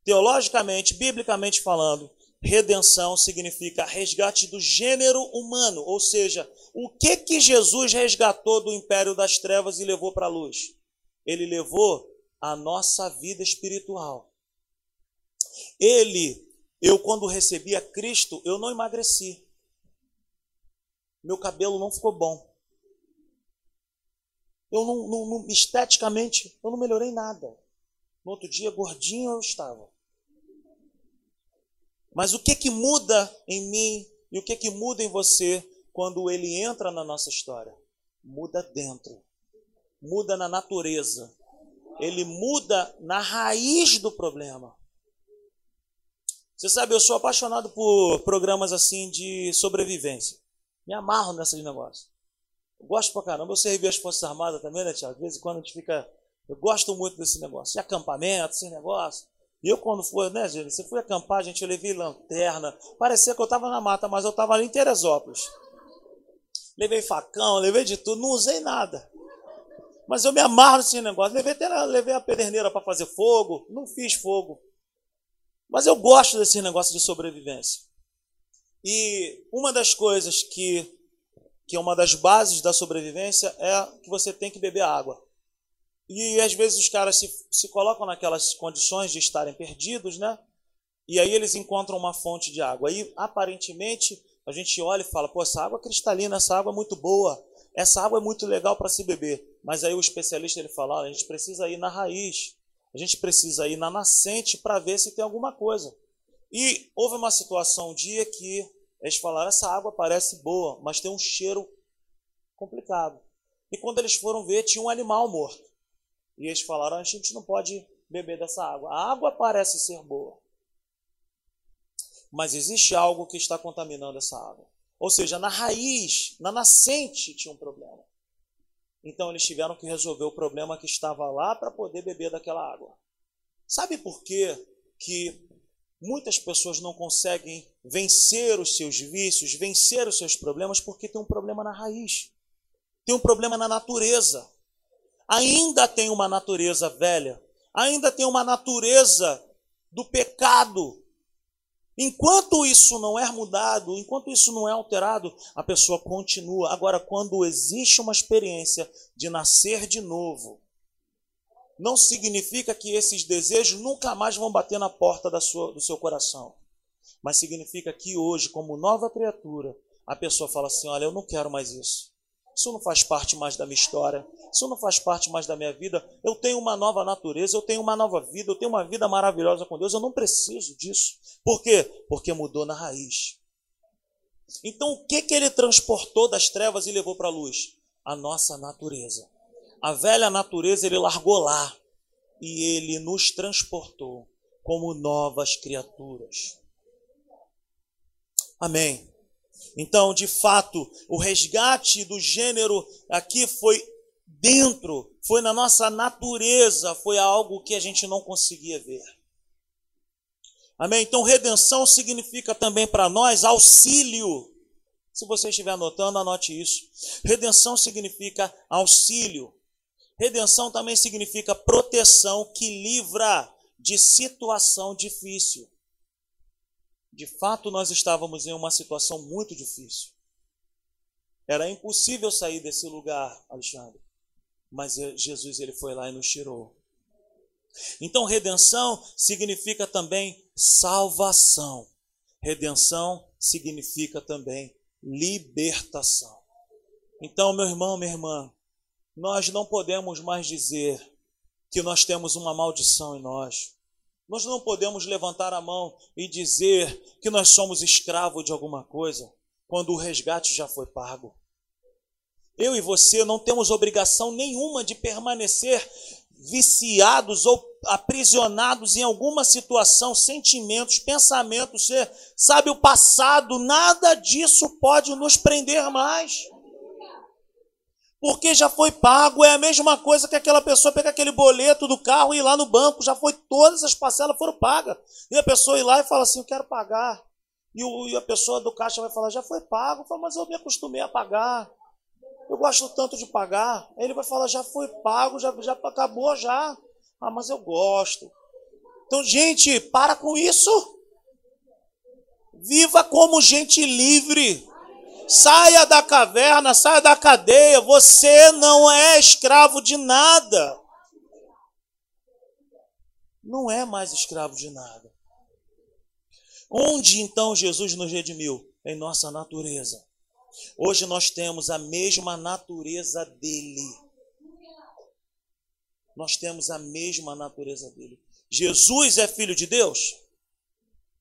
Teologicamente, biblicamente falando, redenção significa resgate do gênero humano, ou seja, o que que Jesus resgatou do império das trevas e levou para a luz? Ele levou a nossa vida espiritual. Ele, eu quando recebi a Cristo, eu não emagreci. Meu cabelo não ficou bom. Eu não, não, não, esteticamente, eu não melhorei nada. No outro dia, gordinho eu estava. Mas o que que muda em mim e o que que muda em você quando ele entra na nossa história? Muda dentro. Muda na natureza. Ele muda na raiz do problema. Você sabe, eu sou apaixonado por programas assim de sobrevivência. Me amarro nesses negócios. Eu gosto pra caramba. Eu servi as Forças Armadas também, né, Tiago? De vez em quando a gente fica. Eu gosto muito desse negócio. De acampamento, esse negócio. E eu, quando fui, né, gente? Você fui acampar, gente, eu levei lanterna. Parecia que eu estava na mata, mas eu estava ali em Teresópolis. Levei facão, levei de tudo, não usei nada. Mas eu me amarro nesse negócio. Levei, até, levei a pederneira para fazer fogo, não fiz fogo. Mas eu gosto desse negócio de sobrevivência. E uma das coisas que que é uma das bases da sobrevivência, é que você tem que beber água. E às vezes os caras se, se colocam naquelas condições de estarem perdidos, né? E aí eles encontram uma fonte de água. Aí, aparentemente, a gente olha e fala: pô, essa água cristalina, essa água é muito boa, essa água é muito legal para se beber. Mas aí o especialista ele fala: a gente precisa ir na raiz, a gente precisa ir na nascente para ver se tem alguma coisa. E houve uma situação um dia que eles falaram: essa água parece boa, mas tem um cheiro complicado. E quando eles foram ver, tinha um animal morto. E eles falaram: a gente não pode beber dessa água. A água parece ser boa, mas existe algo que está contaminando essa água. Ou seja, na raiz, na nascente, tinha um problema. Então eles tiveram que resolver o problema que estava lá para poder beber daquela água. Sabe por quê que muitas pessoas não conseguem vencer os seus vícios, vencer os seus problemas, porque tem um problema na raiz, tem um problema na natureza. Ainda tem uma natureza velha, ainda tem uma natureza do pecado Enquanto isso não é mudado, enquanto isso não é alterado, a pessoa continua. Agora, quando existe uma experiência de nascer de novo, não significa que esses desejos nunca mais vão bater na porta da sua, do seu coração. Mas significa que hoje, como nova criatura, a pessoa fala assim: Olha, eu não quero mais isso. Isso não faz parte mais da minha história. Isso não faz parte mais da minha vida. Eu tenho uma nova natureza, eu tenho uma nova vida, eu tenho uma vida maravilhosa com Deus. Eu não preciso disso. Por quê? Porque mudou na raiz. Então, o que, que ele transportou das trevas e levou para a luz? A nossa natureza. A velha natureza ele largou lá e ele nos transportou como novas criaturas. Amém. Então, de fato, o resgate do gênero aqui foi dentro, foi na nossa natureza, foi algo que a gente não conseguia ver. Amém? Então, redenção significa também para nós auxílio. Se você estiver anotando, anote isso. Redenção significa auxílio. Redenção também significa proteção que livra de situação difícil. De fato, nós estávamos em uma situação muito difícil. Era impossível sair desse lugar, Alexandre. Mas Jesus ele foi lá e nos tirou. Então, redenção significa também salvação. Redenção significa também libertação. Então, meu irmão, minha irmã, nós não podemos mais dizer que nós temos uma maldição em nós. Nós não podemos levantar a mão e dizer que nós somos escravos de alguma coisa, quando o resgate já foi pago. Eu e você não temos obrigação nenhuma de permanecer viciados ou aprisionados em alguma situação, sentimentos, pensamentos, sabe, o passado, nada disso pode nos prender mais porque já foi pago. É a mesma coisa que aquela pessoa pegar aquele boleto do carro e ir lá no banco, já foi, todas as parcelas foram pagas. E a pessoa ir lá e fala assim: Eu quero pagar. E, o, e a pessoa do caixa vai falar: Já foi pago. Falo, Mas eu me acostumei a pagar. Eu gosto tanto de pagar. Aí ele vai falar: Já foi pago, já, já acabou já. Ah, mas eu gosto. Então, gente, para com isso. Viva como gente livre. Saia da caverna, saia da cadeia. Você não é escravo de nada. Não é mais escravo de nada. Onde então Jesus nos redimiu? Em nossa natureza. Hoje nós temos a mesma natureza dele. Nós temos a mesma natureza dele. Jesus é filho de Deus?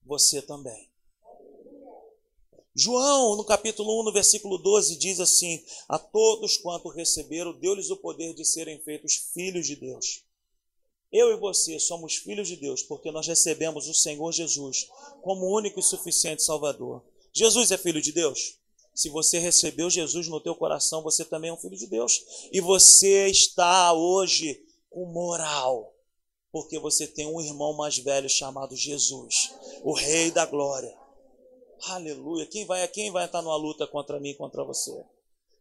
Você também. João, no capítulo 1, no versículo 12, diz assim: A todos quanto receberam, deu-lhes o poder de serem feitos filhos de Deus. Eu e você somos filhos de Deus porque nós recebemos o Senhor Jesus como único e suficiente Salvador. Jesus é filho de Deus? Se você recebeu Jesus no teu coração, você também é um filho de Deus. E você está hoje com moral, porque você tem um irmão mais velho chamado Jesus, o Rei da Glória. Aleluia. Quem vai, quem vai estar numa luta contra mim e contra você?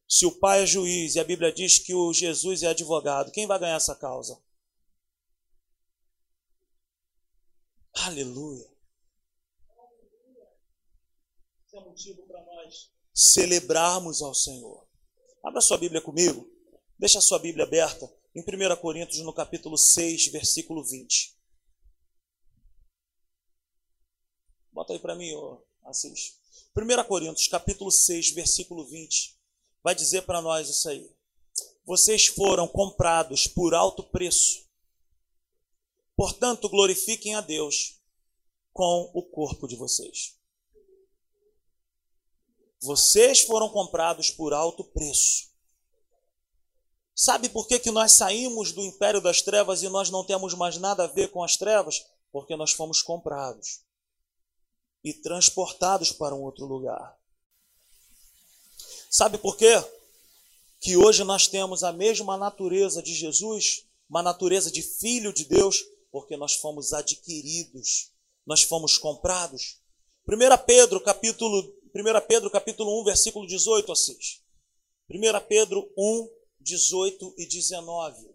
Se o pai é juiz e a Bíblia diz que o Jesus é advogado, quem vai ganhar essa causa? Aleluia. Isso é motivo para nós celebrarmos ao Senhor. Abra sua Bíblia comigo. Deixa a sua Bíblia aberta em 1 Coríntios, no capítulo 6, versículo 20. Bota aí para mim, ó. Assiste. 1 Coríntios, capítulo 6, versículo 20, vai dizer para nós isso aí. Vocês foram comprados por alto preço. Portanto, glorifiquem a Deus com o corpo de vocês. Vocês foram comprados por alto preço. Sabe por que, que nós saímos do império das trevas e nós não temos mais nada a ver com as trevas? Porque nós fomos comprados e transportados para um outro lugar. Sabe por quê? Que hoje nós temos a mesma natureza de Jesus, uma natureza de filho de Deus, porque nós fomos adquiridos, nós fomos comprados. 1 Pedro, capítulo, 1 Pedro, capítulo 1, versículo 18 a 6. 1 Pedro 1, 18 e 19.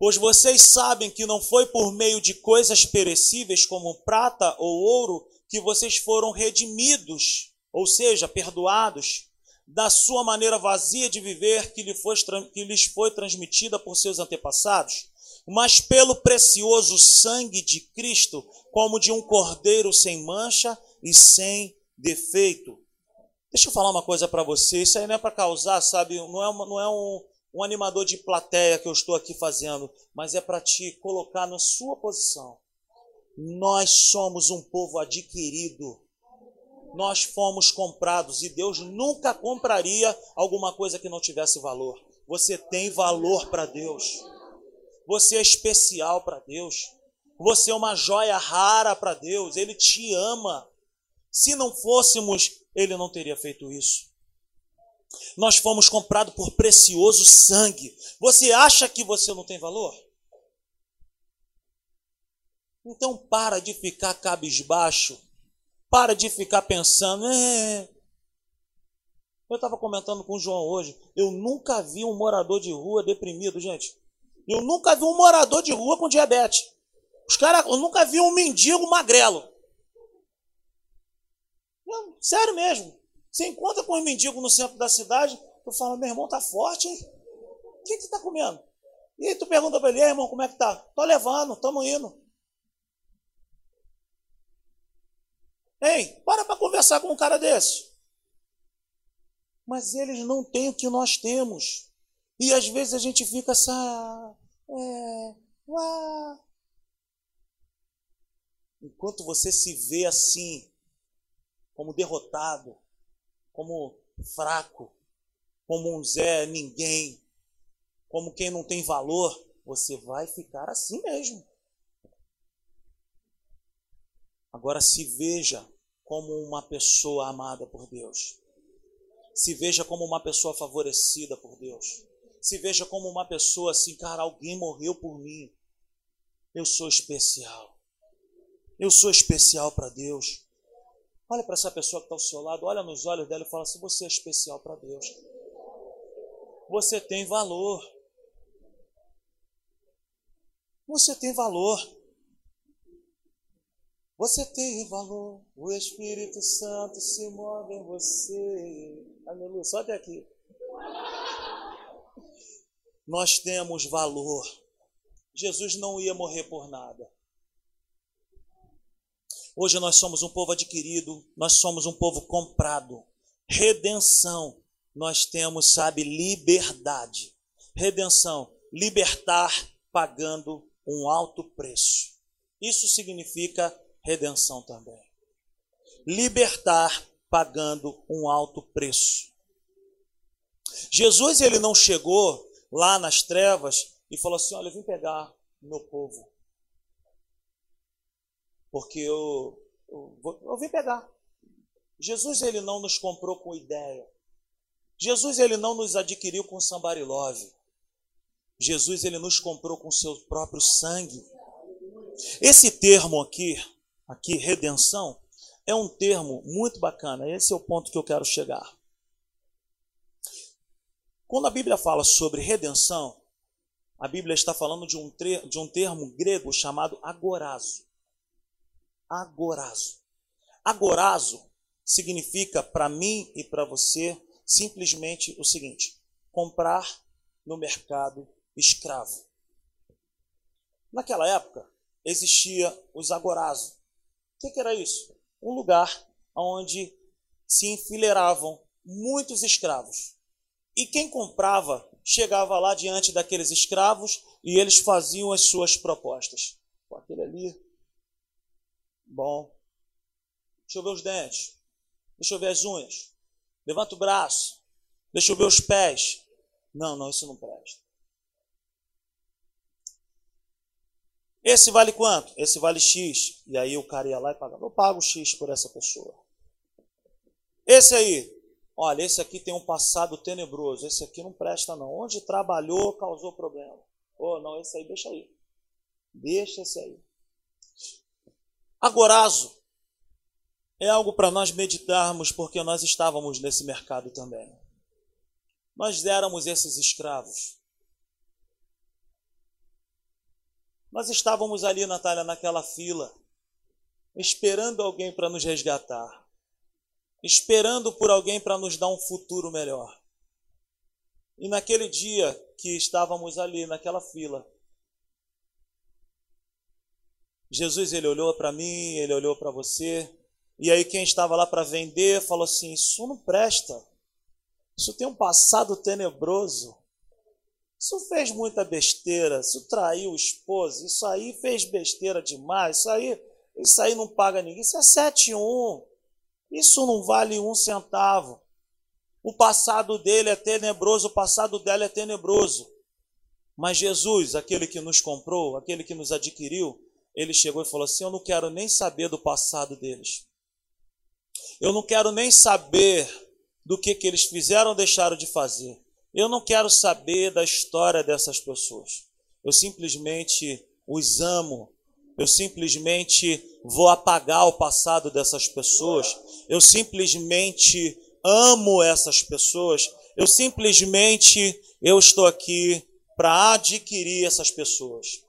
Pois vocês sabem que não foi por meio de coisas perecíveis como prata ou ouro que vocês foram redimidos, ou seja, perdoados, da sua maneira vazia de viver que, lhes foi transmitida por seus antepassados, mas pelo precioso sangue de Cristo, como de um cordeiro sem mancha e sem defeito. Deixa eu falar uma coisa para você, isso aí não é para causar, sabe, não é, uma, não é um, um animador de plateia que eu estou aqui fazendo, mas é para te colocar na sua posição. Nós somos um povo adquirido. Nós fomos comprados e Deus nunca compraria alguma coisa que não tivesse valor. Você tem valor para Deus. Você é especial para Deus. Você é uma joia rara para Deus. Ele te ama. Se não fôssemos, ele não teria feito isso. Nós fomos comprados por precioso sangue. Você acha que você não tem valor? Então para de ficar cabisbaixo. Para de ficar pensando. É... Eu estava comentando com o João hoje. Eu nunca vi um morador de rua deprimido, gente. Eu nunca vi um morador de rua com diabetes. Os caras, eu nunca vi um mendigo magrelo. Não, sério mesmo. Você encontra com um mendigo no centro da cidade, tu fala, meu irmão tá forte, hein? O que, você tá comendo? E aí tu pergunta para ele, irmão, como é que tá? Tô levando, tamo indo. Ei, para para conversar com um cara desse. Mas eles não têm o que nós temos. E às vezes a gente fica essa. É, uá. Enquanto você se vê assim, como derrotado, como fraco, como um Zé ninguém, como quem não tem valor, você vai ficar assim mesmo. Agora se veja como uma pessoa amada por Deus. Se veja como uma pessoa favorecida por Deus. Se veja como uma pessoa assim, cara, alguém morreu por mim. Eu sou especial. Eu sou especial para Deus. Olha para essa pessoa que está ao seu lado, olha nos olhos dela e fala assim: você é especial para Deus. Você tem valor. Você tem valor. Você tem valor. O Espírito Santo se move em você. Aleluia. Só até aqui. Nós temos valor. Jesus não ia morrer por nada. Hoje nós somos um povo adquirido, nós somos um povo comprado. Redenção, nós temos, sabe, liberdade. Redenção, libertar pagando um alto preço. Isso significa redenção também. Libertar pagando um alto preço. Jesus ele não chegou lá nas trevas e falou assim: "Olha, eu vim pegar meu povo porque eu, eu, eu vim pegar. Jesus ele não nos comprou com ideia. Jesus ele não nos adquiriu com somebody love. Jesus ele nos comprou com seu próprio sangue. Esse termo aqui, aqui redenção, é um termo muito bacana. Esse é o ponto que eu quero chegar. Quando a Bíblia fala sobre redenção, a Bíblia está falando de um, de um termo grego chamado agorazo agorazo. Agorazo significa para mim e para você simplesmente o seguinte: comprar no mercado escravo. Naquela época existia os agorazo. O que, era isso? Um lugar onde se enfileiravam muitos escravos. E quem comprava chegava lá diante daqueles escravos e eles faziam as suas propostas. Aquele ali Bom. Deixa eu ver os dentes. Deixa eu ver as unhas. Levanta o braço. Deixa eu ver os pés. Não, não, isso não presta. Esse vale quanto? Esse vale X. E aí o cara ia lá e pagava. Eu pago X por essa pessoa. Esse aí. Olha, esse aqui tem um passado tenebroso. Esse aqui não presta, não. Onde trabalhou, causou problema. Oh, não, esse aí deixa aí. Deixa esse aí. Agorazo é algo para nós meditarmos, porque nós estávamos nesse mercado também. Nós éramos esses escravos. Nós estávamos ali, Natália, naquela fila, esperando alguém para nos resgatar, esperando por alguém para nos dar um futuro melhor. E naquele dia que estávamos ali, naquela fila, Jesus ele olhou para mim, ele olhou para você, e aí quem estava lá para vender falou assim: Isso não presta, isso tem um passado tenebroso. Isso fez muita besteira, isso traiu o esposo, isso aí fez besteira demais, isso aí, isso aí não paga ninguém, isso é 7 1. Isso não vale um centavo. O passado dele é tenebroso, o passado dela é tenebroso. Mas Jesus, aquele que nos comprou, aquele que nos adquiriu, ele chegou e falou assim: Eu não quero nem saber do passado deles. Eu não quero nem saber do que, que eles fizeram ou deixaram de fazer. Eu não quero saber da história dessas pessoas. Eu simplesmente os amo. Eu simplesmente vou apagar o passado dessas pessoas. Eu simplesmente amo essas pessoas. Eu simplesmente eu estou aqui para adquirir essas pessoas.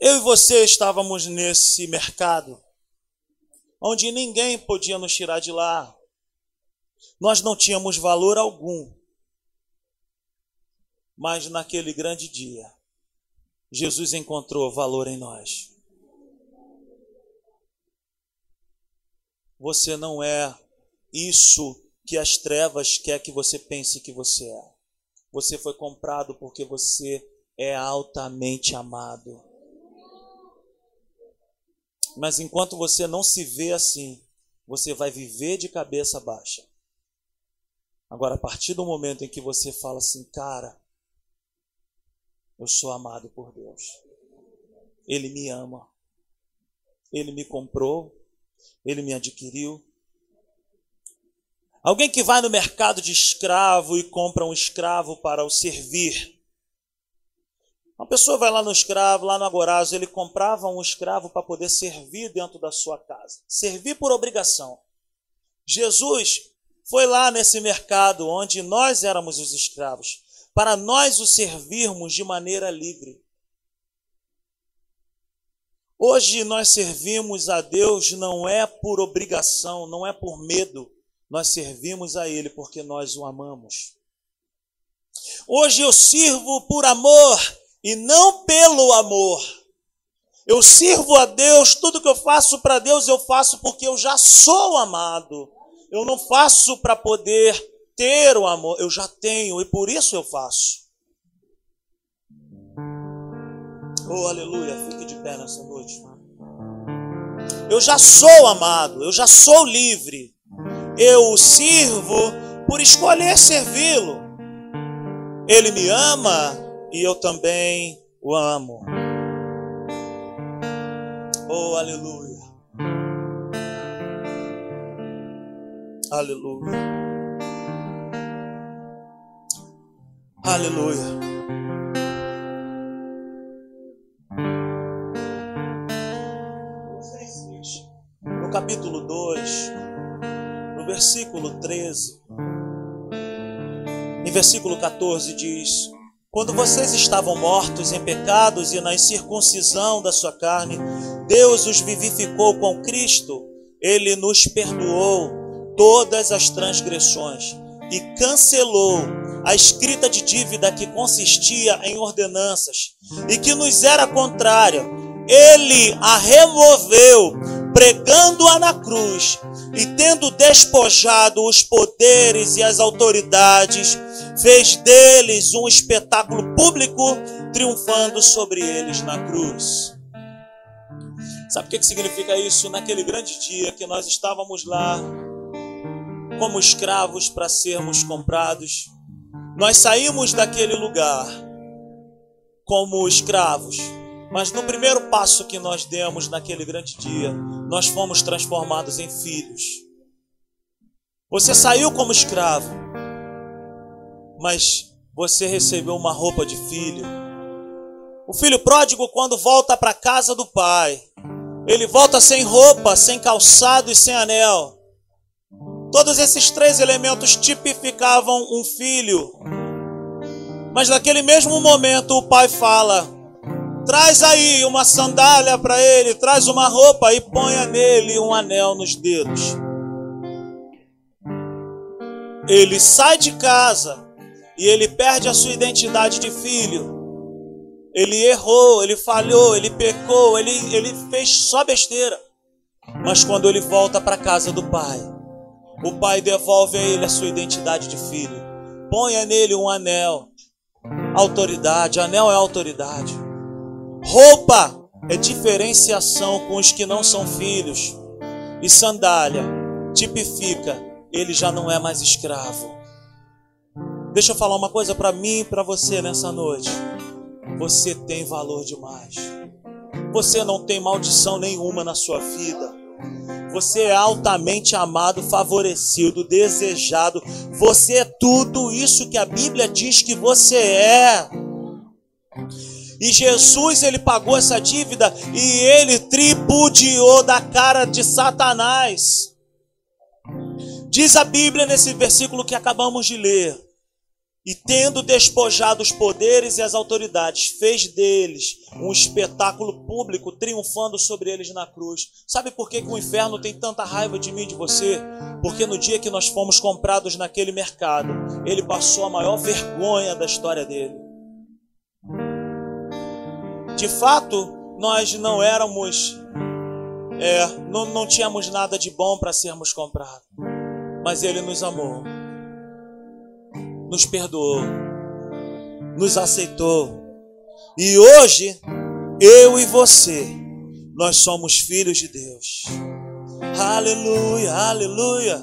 Eu e você estávamos nesse mercado onde ninguém podia nos tirar de lá nós não tínhamos valor algum. Mas naquele grande dia, Jesus encontrou valor em nós. Você não é isso que as trevas quer que você pense que você é. Você foi comprado porque você é altamente amado. Mas enquanto você não se vê assim, você vai viver de cabeça baixa. Agora, a partir do momento em que você fala assim, cara, eu sou amado por Deus, Ele me ama, Ele me comprou, Ele me adquiriu. Alguém que vai no mercado de escravo e compra um escravo para o servir. Uma pessoa vai lá no escravo, lá no agorazo, ele comprava um escravo para poder servir dentro da sua casa. Servir por obrigação. Jesus foi lá nesse mercado onde nós éramos os escravos, para nós o servirmos de maneira livre. Hoje nós servimos a Deus não é por obrigação, não é por medo, nós servimos a Ele porque nós o amamos. Hoje eu sirvo por amor e não pelo amor. Eu sirvo a Deus, tudo que eu faço para Deus eu faço porque eu já sou amado. Eu não faço para poder ter o amor, eu já tenho e por isso eu faço. Oh, aleluia, fique de pé nessa noite. Eu já sou amado, eu já sou livre. Eu o sirvo por escolher servi-lo. Ele me ama e eu também o amo. Oh, aleluia. Aleluia. Aleluia. No capítulo 2, no versículo 13, em versículo 14 diz: Quando vocês estavam mortos em pecados e na incircuncisão da sua carne, Deus os vivificou com Cristo, ele nos perdoou todas as transgressões e cancelou a escrita de dívida que consistia em ordenanças e que nos era contrária. Ele a removeu, pregando-a na cruz e tendo despojado os poderes e as autoridades, fez deles um espetáculo público, triunfando sobre eles na cruz. Sabe o que significa isso? Naquele grande dia que nós estávamos lá, como escravos para sermos comprados, nós saímos daquele lugar como escravos, mas no primeiro passo que nós demos naquele grande dia, nós fomos transformados em filhos. Você saiu como escravo, mas você recebeu uma roupa de filho. O filho pródigo, quando volta para casa do pai, ele volta sem roupa, sem calçado e sem anel. Todos esses três elementos tipificavam um filho. Mas naquele mesmo momento o pai fala: traz aí uma sandália para ele, traz uma roupa e ponha nele um anel nos dedos. Ele sai de casa e ele perde a sua identidade de filho. Ele errou, ele falhou, ele pecou, ele, ele fez só besteira. Mas quando ele volta para a casa do pai, o pai devolve a ele a sua identidade de filho. Ponha nele um anel. Autoridade, anel é autoridade. Roupa é diferenciação com os que não são filhos. E sandália tipifica, ele já não é mais escravo. Deixa eu falar uma coisa para mim e para você nessa noite. Você tem valor demais. Você não tem maldição nenhuma na sua vida. Você é altamente amado, favorecido, desejado. Você é tudo isso que a Bíblia diz que você é. E Jesus, ele pagou essa dívida e ele tripudiou da cara de Satanás. Diz a Bíblia nesse versículo que acabamos de ler e tendo despojado os poderes e as autoridades, fez deles um espetáculo público, triunfando sobre eles na cruz. Sabe por que, que o inferno tem tanta raiva de mim e de você? Porque no dia que nós fomos comprados naquele mercado, ele passou a maior vergonha da história dele. De fato, nós não éramos, é, não, não tínhamos nada de bom para sermos comprados, mas ele nos amou nos perdoou, nos aceitou. E hoje, eu e você, nós somos filhos de Deus. Aleluia, aleluia.